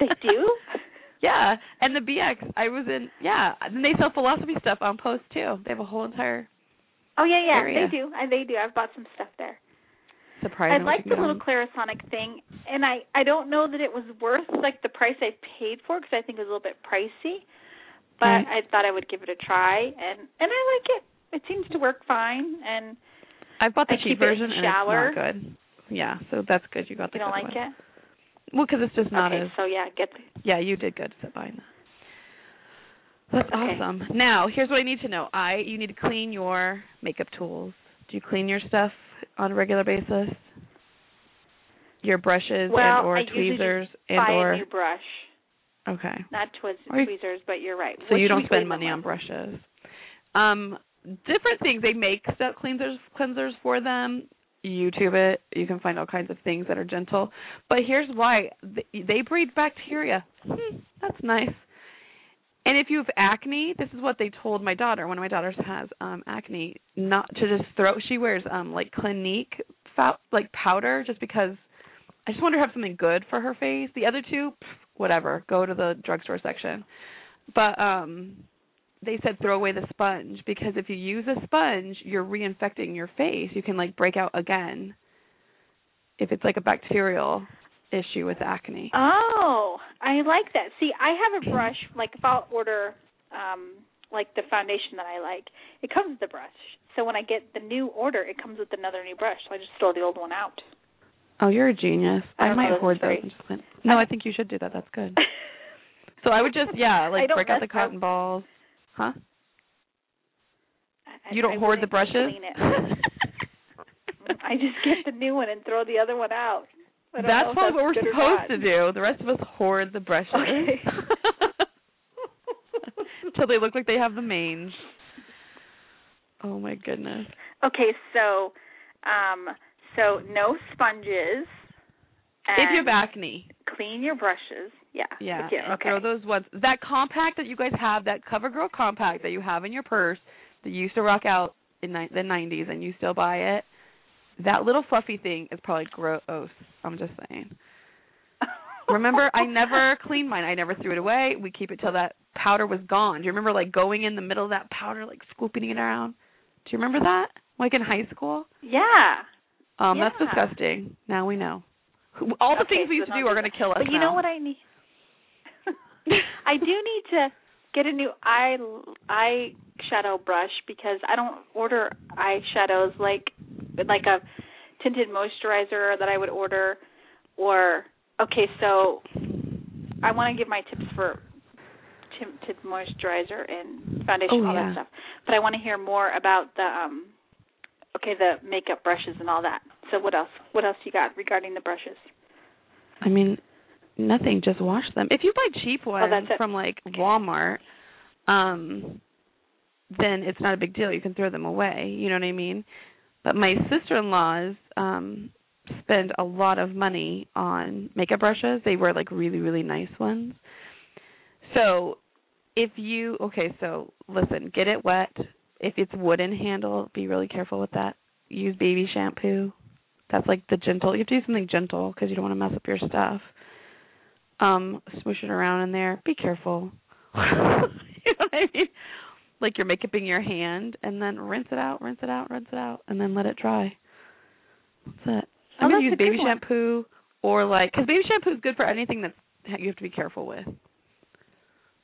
They do? (laughs) yeah, and the BX. I was in. Yeah, and they sell philosophy stuff on Post too. They have a whole entire Oh yeah, yeah, area. they do. I, they do. I've bought some stuff there. surprise. I like the little Clarisonic thing, and I I don't know that it was worth like the price I paid for because I think it was a little bit pricey. But Right. I thought I would give it a try, and and I like it. It seems to work fine, and I've bought the I cheap keep it in version and shower. it's not good. Yeah, so that's good. You got the you don't like one. it. Well, because it's just not okay, as. so yeah, get the, Yeah, you did good at buying that. That's Okay. awesome. Now, here's what I need to know. I you need to clean your makeup tools. Do you clean your stuff on a regular basis? Your brushes well. and or I tweezers and buy or a new brush, okay. not twiz- you- tweezers, but you're right. So What you don't spend money on brushes. Um, different things. They make step cleansers cleansers for them. YouTube it. You can find all kinds of things that are gentle. But here's why: they, they breed bacteria. Hmm, that's nice. And if you have acne, this is what they told my daughter. One of my daughters has um acne. Not to just throw. She wears um like Clinique like powder just because. I just want her to have something good for her face. The other two, whatever. Go to the drugstore section. But um they said throw away the sponge because if you use a sponge, you're reinfecting your face. You can like break out again if it's like a bacterial issue with acne. Oh, I like that. See, I have a brush. Like if I'll order, um, like the foundation that I like, it comes with the brush. So when I get the new order, it comes with another new brush. So I just throw the old one out. Oh, you're a genius. I I, might hoard those. right. and just clean- No, I think you should do that. That's good. (laughs) So I would just yeah, like break out the up. cotton balls. Huh? I- You don't I hoard the brushes? (laughs) I just get the new one and throw the other one out. I don't That's probably what we're supposed to do. The rest of us hoard the brushes Okay. (laughs) until they look like they have the mange. Oh my goodness. Okay, so um so no sponges. if you have and acne, clean your brushes. Yeah. yeah, you- okay. throw those ones. That compact that you guys have, that CoverGirl compact that you have in your purse that you used to rock out in ni- the 90s, and you still buy it. That little fluffy thing is probably gross. I'm just saying. Remember, I never (laughs) cleaned mine. I never threw it away. We keep it till that powder was gone. Do you remember like going in the middle of that powder, like scooping it around? Do you remember that? Like in high school? Yeah. Um, that's disgusting. Now we know. All the Okay, things we so used to don't are going to kill us. But you now. know what I need? (laughs) I do need to get a new eye eye shadow brush because I don't order eyeshadows like like a tinted moisturizer that I would order or okay, so I want to give my tips for tinted moisturizer and foundation Oh, all yeah. that stuff. But I want to hear more about the um okay, the makeup brushes and all that. So what else? What else you got regarding the brushes? I mean, nothing. Just wash them. If you buy cheap ones Oh, from like Walmart, um, then it's not a big deal. You can throw them away. You know what I mean? But my sister-in-laws um spend a lot of money on makeup brushes. They wear like really really nice ones. So, if you okay, so listen, get it wet. If it's wooden handle, be really careful with that. Use baby shampoo. That's like the gentle. You have to do something gentle because you don't want to mess up your stuff. Um, smoosh it around in there. Be careful. (laughs) you know what I mean? Like you're makeuping your hand, and then rinse it out, rinse it out, rinse it out, and then let it dry. That's it. Oh, I'm gonna use baby good one. shampoo or like because baby shampoo is good for anything that you have to be careful with.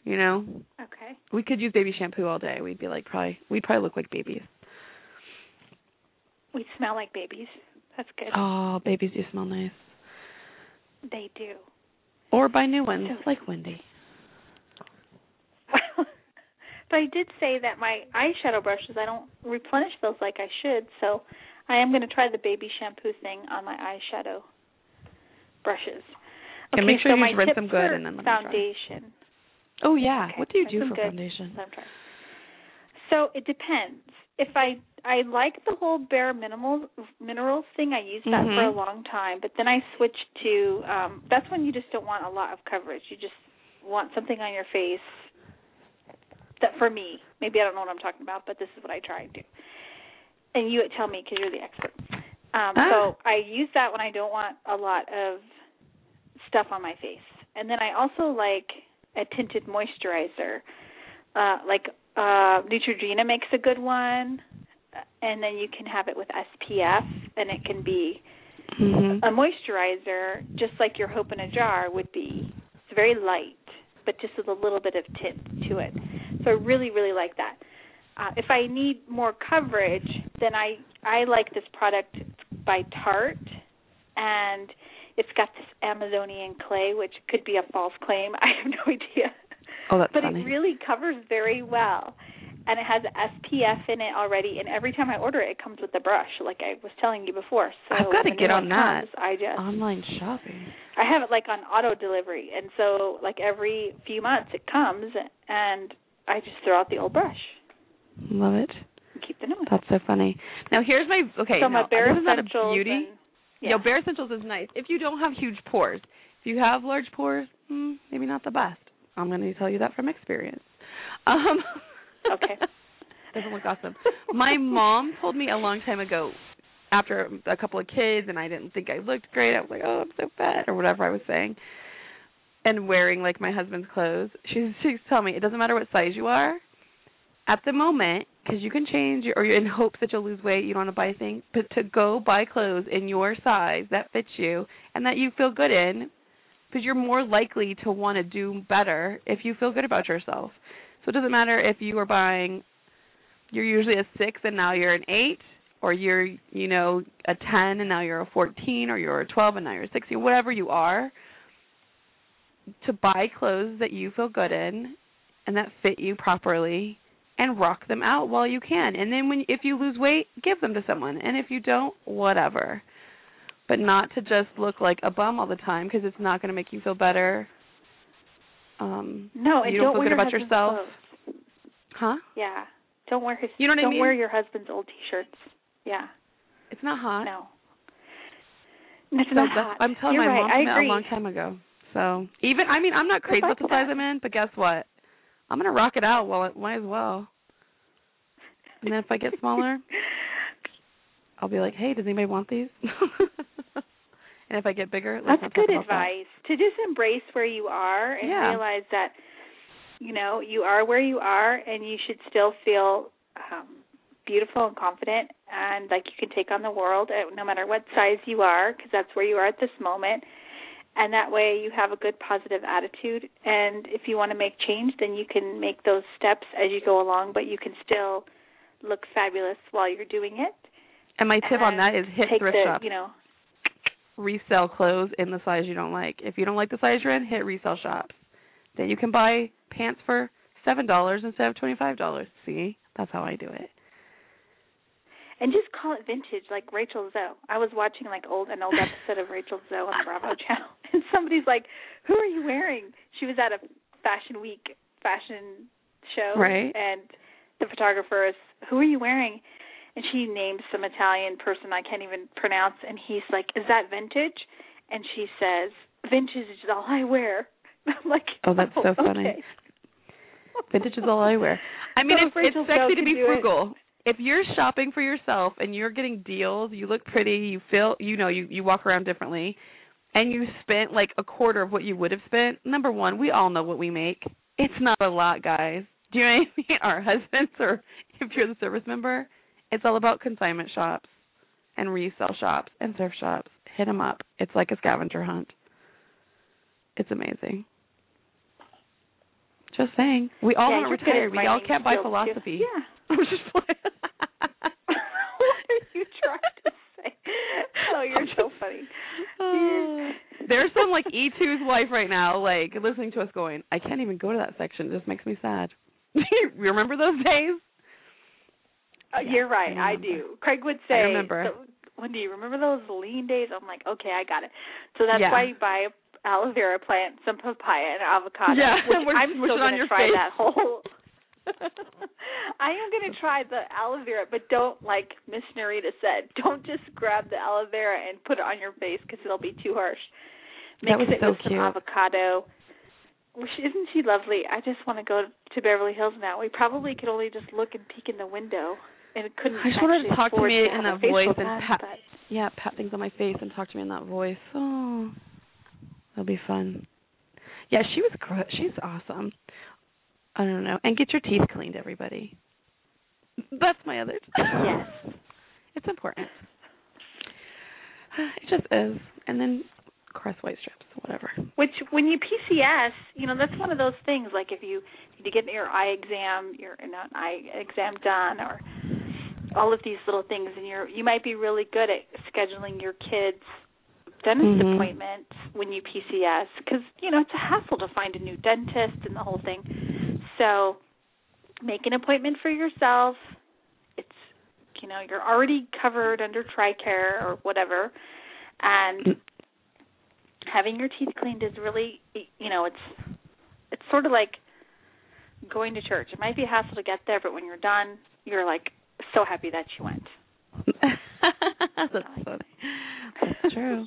You know, Okay. we could use baby shampoo all day. We'd be like probably we'd probably look like babies. We smell like babies. That's good. Oh, babies do smell nice. They do. Or buy new ones So- like Wendy. (laughs) but I did say that my eyeshadow brushes, I don't replenish those like I should, so I am going to try the baby shampoo thing on my eyeshadow brushes. And Okay, make sure so you just rinse them good and then let them dry. foundation. Oh yeah. Okay, What do you do for good, foundation? let 'em dry. So it depends. If I I like the whole bare minimal minerals thing, I used that for a Mhm. long time, but then I switched to um that's when you just don't want a lot of coverage. You just want something on your face that for me, maybe I don't know what I'm talking about, but this is what I try and do. And you tell me because you're the expert. Um Ah. so I use that when I don't want a lot of stuff on my face. And then I also like a tinted moisturizer. Uh like uh Neutrogena makes a good one and then you can have it with SPF and it can be Mhm. a moisturizer just like your hope in a jar would be. It's very light, but just with a little bit of tint to it. So I really really like that. Uh, if I need more coverage, then I I like this product by Tarte, and it's got this Amazonian clay, which could be a false claim. (laughs) I have no idea, Oh, that's but funny. it really covers very well, and it has SPF in it already. And every time I order it, it comes with the brush, like I was telling you before. So I've got to get on that. comes, I just Online shopping. I have it like on auto delivery, and so like every few months it comes, and I just throw out the old brush Love it. keep the new one. That's so funny. Now here's my okay. so no, my Bare Escentuals beauty. and You yeah. know, Bare Escentuals is nice if you don't have huge pores. If you have large pores, hmm, maybe not the best. I'm going to tell you that from experience. Um. Okay. (laughs) Doesn't look awesome. My mom told me a long time ago, after a couple of kids, and I didn't think I looked great. I was like, "Oh, I'm so fat," or whatever I was saying, and wearing like my husband's clothes. She's she's telling me it doesn't matter what size you are. At the moment, because you can change, or you're in hopes that you'll lose weight, you don't want to buy things, but to go buy clothes in your size that fits you and that you feel good in, because you're more likely to want to do better if you feel good about yourself. So it doesn't matter if you are buying you're usually a 6 and now you're an 8 or you're, you know, a 10 and now you're a 14 or you're a 12 and now you're a 16, whatever you are. To buy clothes that you feel good in and that fit you properly and rock them out while you can. And then when if you lose weight, give them to someone. And if you don't, whatever. But not to just look like a bum all the time because it's not going to make you feel better um no, you don't, don't feel good about yourself. clothes. Huh? Yeah. Don't wear his. You know what I don't mean? wear your husband's old T-shirts. Yeah. It's not hot. No. It's So not hot. I'm telling You're my right. mom I a long time ago. So even I mean I'm not crazy about the size. I'm in, but guess what? I'm gonna rock it out while it might as well. And then if I get smaller, (laughs) I'll be like, Hey, does anybody want these? (laughs) and if I get bigger, That's good about that. advice. To just embrace where you are and Yeah. realize that you know you are where you are, and you should still feel um, beautiful and confident, and like you can take on the world, no matter what size you are, because that's where you are at this moment. And that way, you have a good positive attitude. And if you want to make change, then you can make those steps as you go along, but you can still look fabulous while you're doing it. And my tip on that is hit thrift the, shops. You know, resell clothes in the size you don't like. If you don't like the size you're in, hit resell shops. Then you can buy pants for seven dollars instead of twenty five dollars. See? That's how I do it. and just call it vintage, like Rachel Zoe. I was watching like old an old episode of Rachel Zoe on the Bravo (laughs) channel, and somebody's like, "Who are you wearing?" She was at a Fashion Week fashion show, Right. And the photographer is, "Who are you wearing?" And she named some Italian person I can't even pronounce, and he's like, "Is that vintage?" And she says, "Vintage is all I wear." (laughs) I'm like, Oh, that's so oh, funny. okay. (laughs) Vintage is all I wear. I mean, So it's, Rachel it's sexy to be do it- frugal. If you're shopping for yourself and you're getting deals, you look pretty, you feel, you know, you you walk around differently, and you spent like a quarter of what you would have spent. Number one, we all know what we make. It's not a lot, guys. Do you know what I mean? (laughs) Our husbands, or if you're the service member, it's all about consignment shops and resale shops and thrift shops. Hit them up. It's like a scavenger hunt. It's amazing. Just saying. We all Yeah, want to you're good at retire. We all can't buy philosophy. Yeah. (laughs) I'm just playing. (laughs) what are you trying to say? Oh, you're so funny. Uh, (sighs) There's some like E2's wife right now, like listening to us going, I can't even go to that section. It just makes me sad. (laughs) you remember those days? Uh, Yeah, you're right. I I, do. Craig would say. I remember. Wendy, remember those lean days? I'm like, okay, I got it. So that's Yeah. why you buy a aloe vera plant, some papaya, and avocado. Yeah, which (laughs) we're I'm smushing still gonna try face. that whole. (laughs) I am going to try the aloe vera, but don't like Miss Nerida said. (laughs) Don't just grab the aloe vera and put it on your face because it'll be too harsh. Mix That was it so with some cute. avocado. Well, Isn't she lovely? I just want to go to Beverly Hills now. We probably could only just look and peek in the window, and couldn't. I just wanted to talk to me in that a voice and ad, pat, yeah, pat things on my face and talk to me in that voice. Oh, that'll be fun. Yeah, she was gr- she's awesome. I don't know, and get your teeth cleaned, everybody. That's my other. Yes. (laughs) it's important. (sighs) It just is, and then cross white strips, whatever. Which, when you PCS, you know that's one of those things. Like if you need to get your eye exam, your not eye exam done, or all of these little things, and you're you might be really good at scheduling your kids dentist Mhm. appointments when you PCS because you know it's a hassle to find a new dentist and the whole thing. So make an appointment for yourself. It's you know you're already covered under TRICARE or whatever, and having your teeth cleaned is really you know it's it's sort of like going to church. It might be a hassle to get there, but when you're done, you're like so happy that you went. (laughs) That's funny. That's true.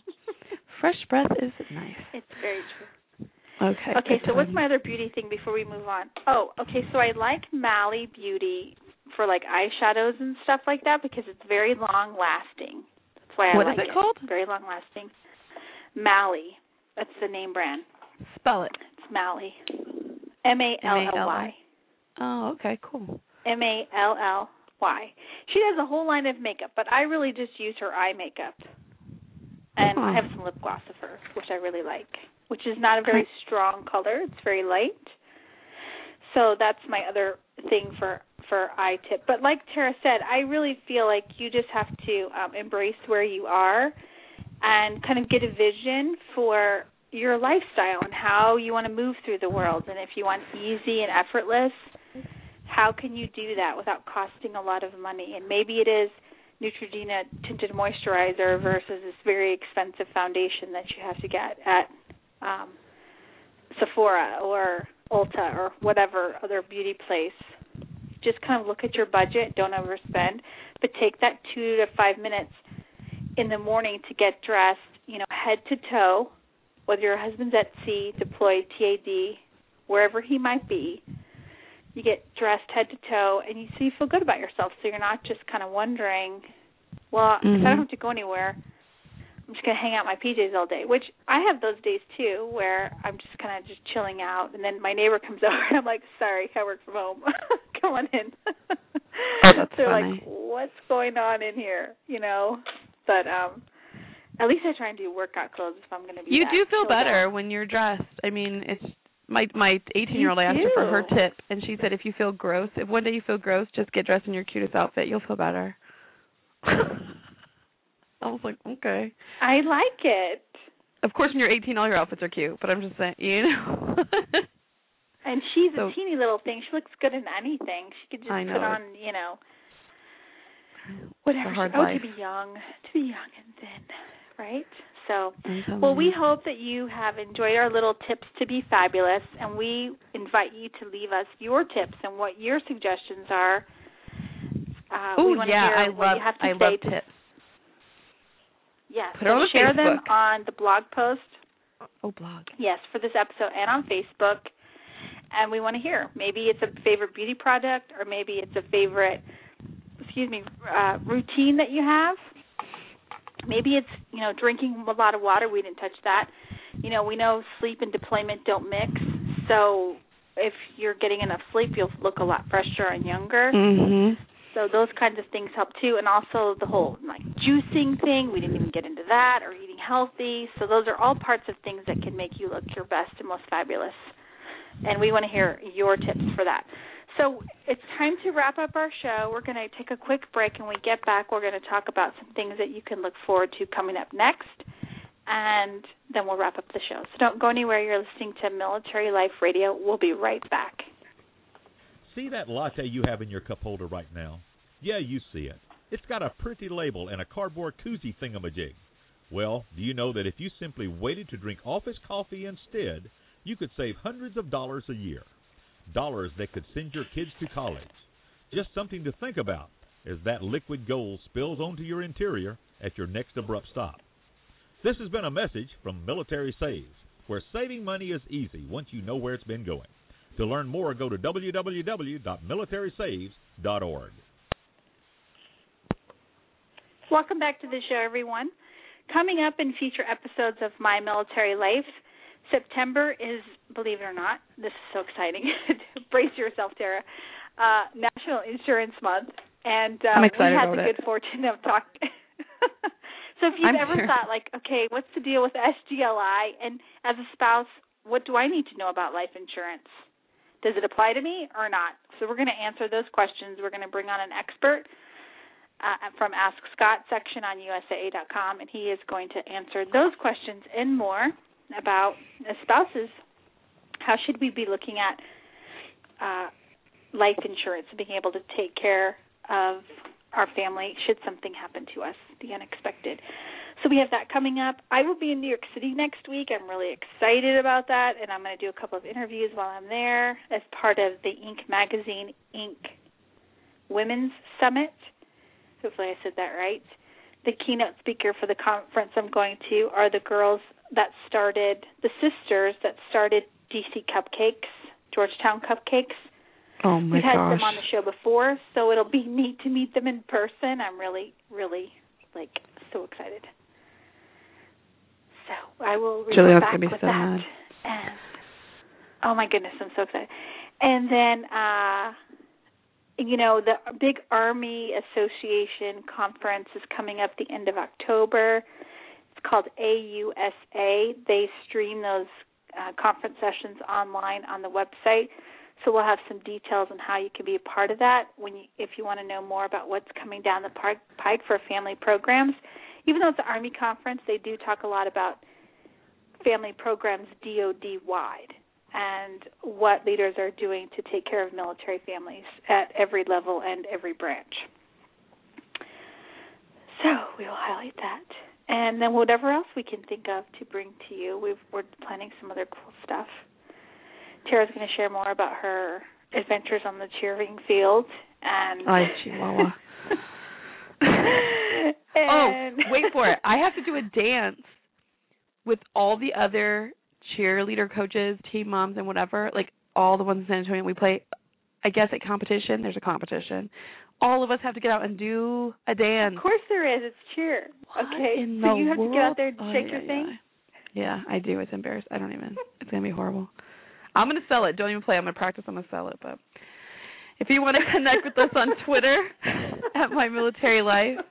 Fresh breath is nice. It's very true. Okay. Okay, so what's my other beauty thing before we move on? Oh, okay, so I like Mally Beauty for like eyeshadows and stuff like that because it's very long lasting. That's why I What is like it called? Very long lasting. Mally. That's the name brand. Spell it. It's Mally. M A L L Y. Oh, okay, cool. M A L L Y. She has a whole line of makeup, but I really just use her eye makeup. And I have some lip gloss of hers, which I really like, which is not a very strong color. It's very light. So that's my other thing for for eye tip. But like Tara said, I really feel like you just have to um, embrace where you are and kind of get a vision for your lifestyle and how you want to move through the world. And if you want easy and effortless, how can you do that without costing a lot of money? And maybe it is Neutrogena tinted moisturizer versus this very expensive foundation that you have to get at um, Sephora or Ulta or whatever other beauty place. Just kind of look at your budget, don't overspend, but take that two to five minutes in the morning to get dressed, you know, head to toe, whether your husband's at sea, deployed, TAD, wherever he might be. You get dressed head to toe, and you so you feel good about yourself. So you're not just kind of wondering, well, if I don't have to go anywhere, I'm just gonna hang out in my PJs all day. Which I have those days too, where I'm just kind of just chilling out, and then my neighbor comes (laughs) over, and I'm like, sorry, I work from home. (laughs) Come on in. Oh, that's (laughs) They're funny. like, what's going on in here? You know, but um, at least I try and do workout clothes if I'm gonna be. You that do feel chilled better out. when you're dressed. I mean, it's my my 18 year old. I asked her for her tip, and she said if you feel gross, if one day you feel gross, just get dressed in your cutest outfit. You'll feel better. (laughs) I was like, okay. I like it. Of course, when you're 18, all your outfits are cute, but I'm just saying, you know. (laughs) And she's So- a teeny little thing. She looks good in anything. She could just I know. put on, you know, whatever. It's a hard she, oh, life. to be young, to be young and thin, right? So, well, we hope that you have enjoyed our little tips to be fabulous, and we invite you to leave us your tips and what your suggestions are. Uh, Oh we want yeah, I what love you have to I say love tips. Yes, Put so share them on the blog post. Oh, blog. Yes, for this episode and on Facebook. And we want to hear. Maybe it's a favorite beauty product, or maybe it's a favorite, excuse me, uh, routine that you have. Maybe it's you know drinking a lot of water. We didn't touch that. You know, we know sleep and deployment don't mix. So if you're getting enough sleep, you'll look a lot fresher and younger. Mhm. So those kinds of things help too, and also the whole like juicing thing. We didn't even get into that, or eating healthy. So those are all parts of things that can make you look your best and most fabulous. And we want to hear your tips for that. So it's time to wrap up our show. We're going to take a quick break, and when we get back, we're going to talk about some things that you can look forward to coming up next, and then we'll wrap up the show. So don't go anywhere. You're listening to Military Life Radio. We'll be right back. See that latte you have in your cup holder right now? Yeah, you see it. It's got a pretty label and a cardboard koozie thingamajig. Well, do you know that if you simply waited to drink office coffee instead, you could save hundreds of dollars a year? Dollars that could send your kids to college. Just something to think about as that liquid gold spills onto your interior at your next abrupt stop. This has been a message from Military Saves, where saving money is easy once you know where it's been going. To learn more, go to www.militarysaves.org. Welcome back to the show, everyone. Coming up in future episodes of My Military Life, September is, believe it or not, this is so exciting. (laughs) Brace yourself, Tara. Uh, National Insurance Month, and uh, I'm excited we had about the it. good fortune of talking. (laughs) so, if you've I'm ever sure. thought, like, okay, what's the deal with SGLI, and as a spouse, what do I need to know about life insurance? Does it apply to me or not? So, we're going to answer those questions. We're going to bring on an expert uh, from Ask Scott section on USAA.com, and he is going to answer those questions and more about as spouses. How should we be looking at uh, life insurance being able to take care of our family should something happen to us, the unexpected? So we have that coming up. I will be in New York City next week. I'm really excited about that, and I'm going to do a couple of interviews while I'm there as part of the Inc. Magazine Inc. Women's Summit. Hopefully, I said that right. The keynote speaker for the conference I'm going to are the girls that started the sisters that started DC Cupcakes, Georgetown Cupcakes. Oh my We've had gosh. them on the show before, so it'll be (laughs) neat to meet them in person. I'm really, really like so excited. So I will Juliet's back with so that. And oh my goodness, I'm so excited. And then uh you know, the big Army Association conference is coming up the end of October. It's called AUSA. They stream those uh, conference sessions online on the website. So we'll have some details on how you can be a part of that when you, if you want to know more about what's coming down the pike pike for family programs. Even though it's an Army conference, they do talk a lot about family programs DoD wide and what leaders are doing to take care of military families at every level and every branch. So we will highlight that. And then whatever else we can think of to bring to you, we've, we're planning some other cool stuff. Tara's going to share more about her adventures on the cheering field and Ay, Chihuahua. (laughs) oh, wait for it. I have to do a (laughs) dance with all the other cheerleader coaches, team moms, and whatever. Like all the ones in San Antonio. We play, I guess, at competition. There's a competition. All of us have to get out and do a dance. Of course there is. It's cheer. okay. in so you have to get out there and world? shake Ay, your ay, thing. Yeah, I do. It's embarrassing. I don't even. (laughs) It's gonna be horrible. I'm gonna sell it. Don't even play. I'm gonna practice. I'm gonna sell it. But if you want to (laughs) connect with us on Twitter (laughs) at My Military Life,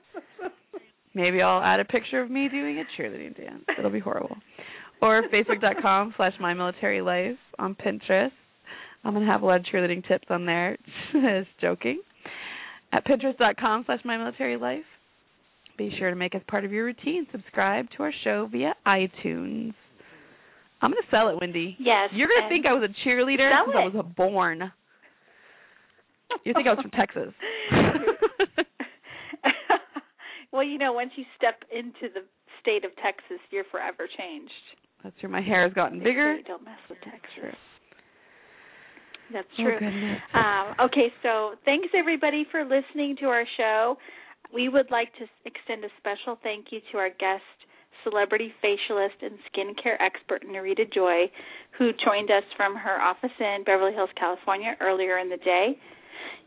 maybe I'll add a picture of me doing a cheerleading dance. It'll be horrible. Or Facebook.com slash My Military Life on Pinterest. I'm gonna have a lot of cheerleading tips on there. Just joking. At Pinterest.com slash My Military Life. Be sure to make us part of your routine. Subscribe to our show via iTunes. I'm going to sell it, Wendy. Yes. You're going to think I was a cheerleader since I was born. You think I was from Texas. (laughs) well, you know, once you step into the state of Texas, you're forever changed. That's true. My hair has gotten bigger. Don't mess with Texas. That's Oh, true. goodness. Um, okay, so thanks everybody for listening to our show. We would like to extend a special thank you to our guest, celebrity facialist and skincare expert Nerida Joy, who joined us from her office in Beverly Hills, California earlier in the day.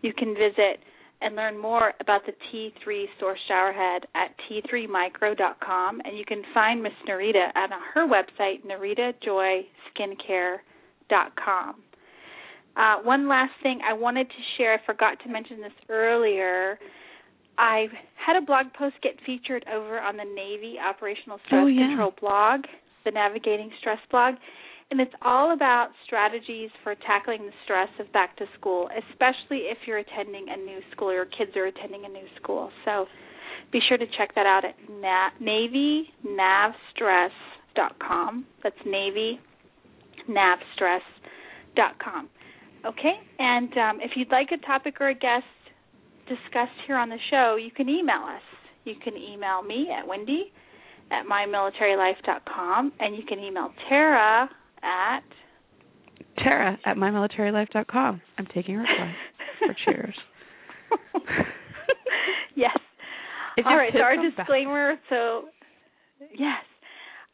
You can visit and learn more about the T3 Source Showerhead at t3micro.com, and you can find Miss Nerida at her website, neridajoyskincare.com. Uh, one last thing I wanted to share, I forgot to mention this earlier. I had a blog post get featured over on the Navy Operational Stress Oh, yeah. Control blog, the Navigating Stress blog, and it's all about strategies for tackling the stress of back to school, especially if you're attending a new school or your kids are attending a new school. So be sure to check that out at na- navynavstress.com. That's navynavstress.com. Okay, and um, if you'd like a topic or a guest discussed here on the show, you can email us. You can email me at Wendy at mymilitarylife.com, and you can email Tara at Tara at mymilitarylife.com. I'm taking her advice for cheers. (laughs) yes. If All your so our come back- disclaimer. So, yes,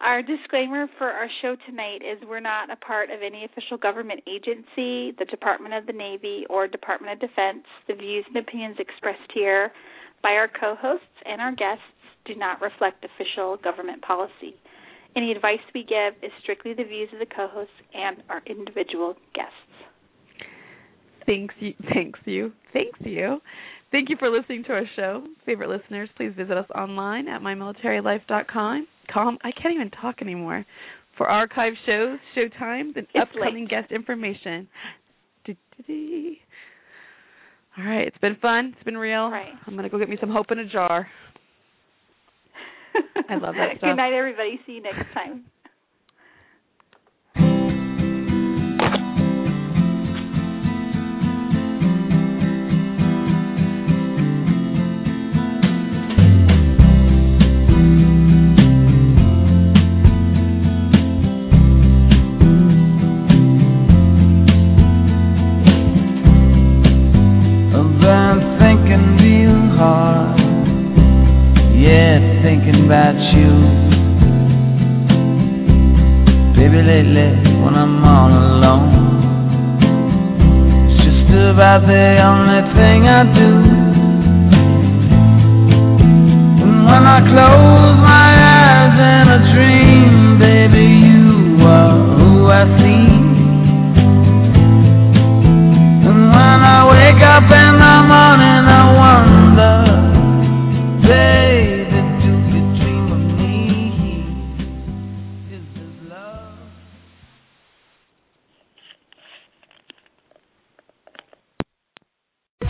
our disclaimer for our show tonight is we're not a part of any official government agency, the Department of the Navy, or Department of Defense. The views and opinions expressed here by our co-hosts and our guests do not reflect official government policy. Any advice we give is strictly the views of the co-hosts and our individual guests. Thanks you thanks you. Thanks you. Thank you for listening to our show. Favorite listeners, please visit us online at mymilitarylife.com. Com I can't even talk anymore. For archive shows, show times, and It's upcoming guest information. Do-do-do. All right, it's been fun. It's been real. Right. I'm gonna go get me some hope in a jar. (laughs) I love that stuff. Good night, everybody. See you next time. About you. Baby, lately when I'm all alone. It's just about the only thing I do. And when I close my eyes in a dream, baby, you are who I see. And when I wake up in the morning,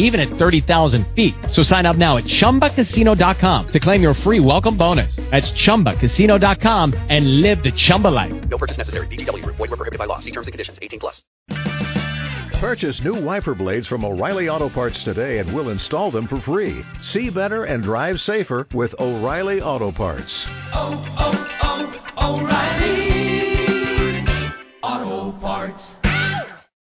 even at 30,000 feet. So sign up now at ChumbaCasino.com to claim your free welcome bonus. That's ChumbaCasino.com and live the Chumba life. No purchase necessary. VGW Group. Void were prohibited by law. See terms and conditions. 18 plus. Purchase new wiper blades from O'Reilly Auto Parts today and we'll install them for free. See better and drive safer with O'Reilly Auto Parts. Oh, oh, oh, O'Reilly Auto Parts.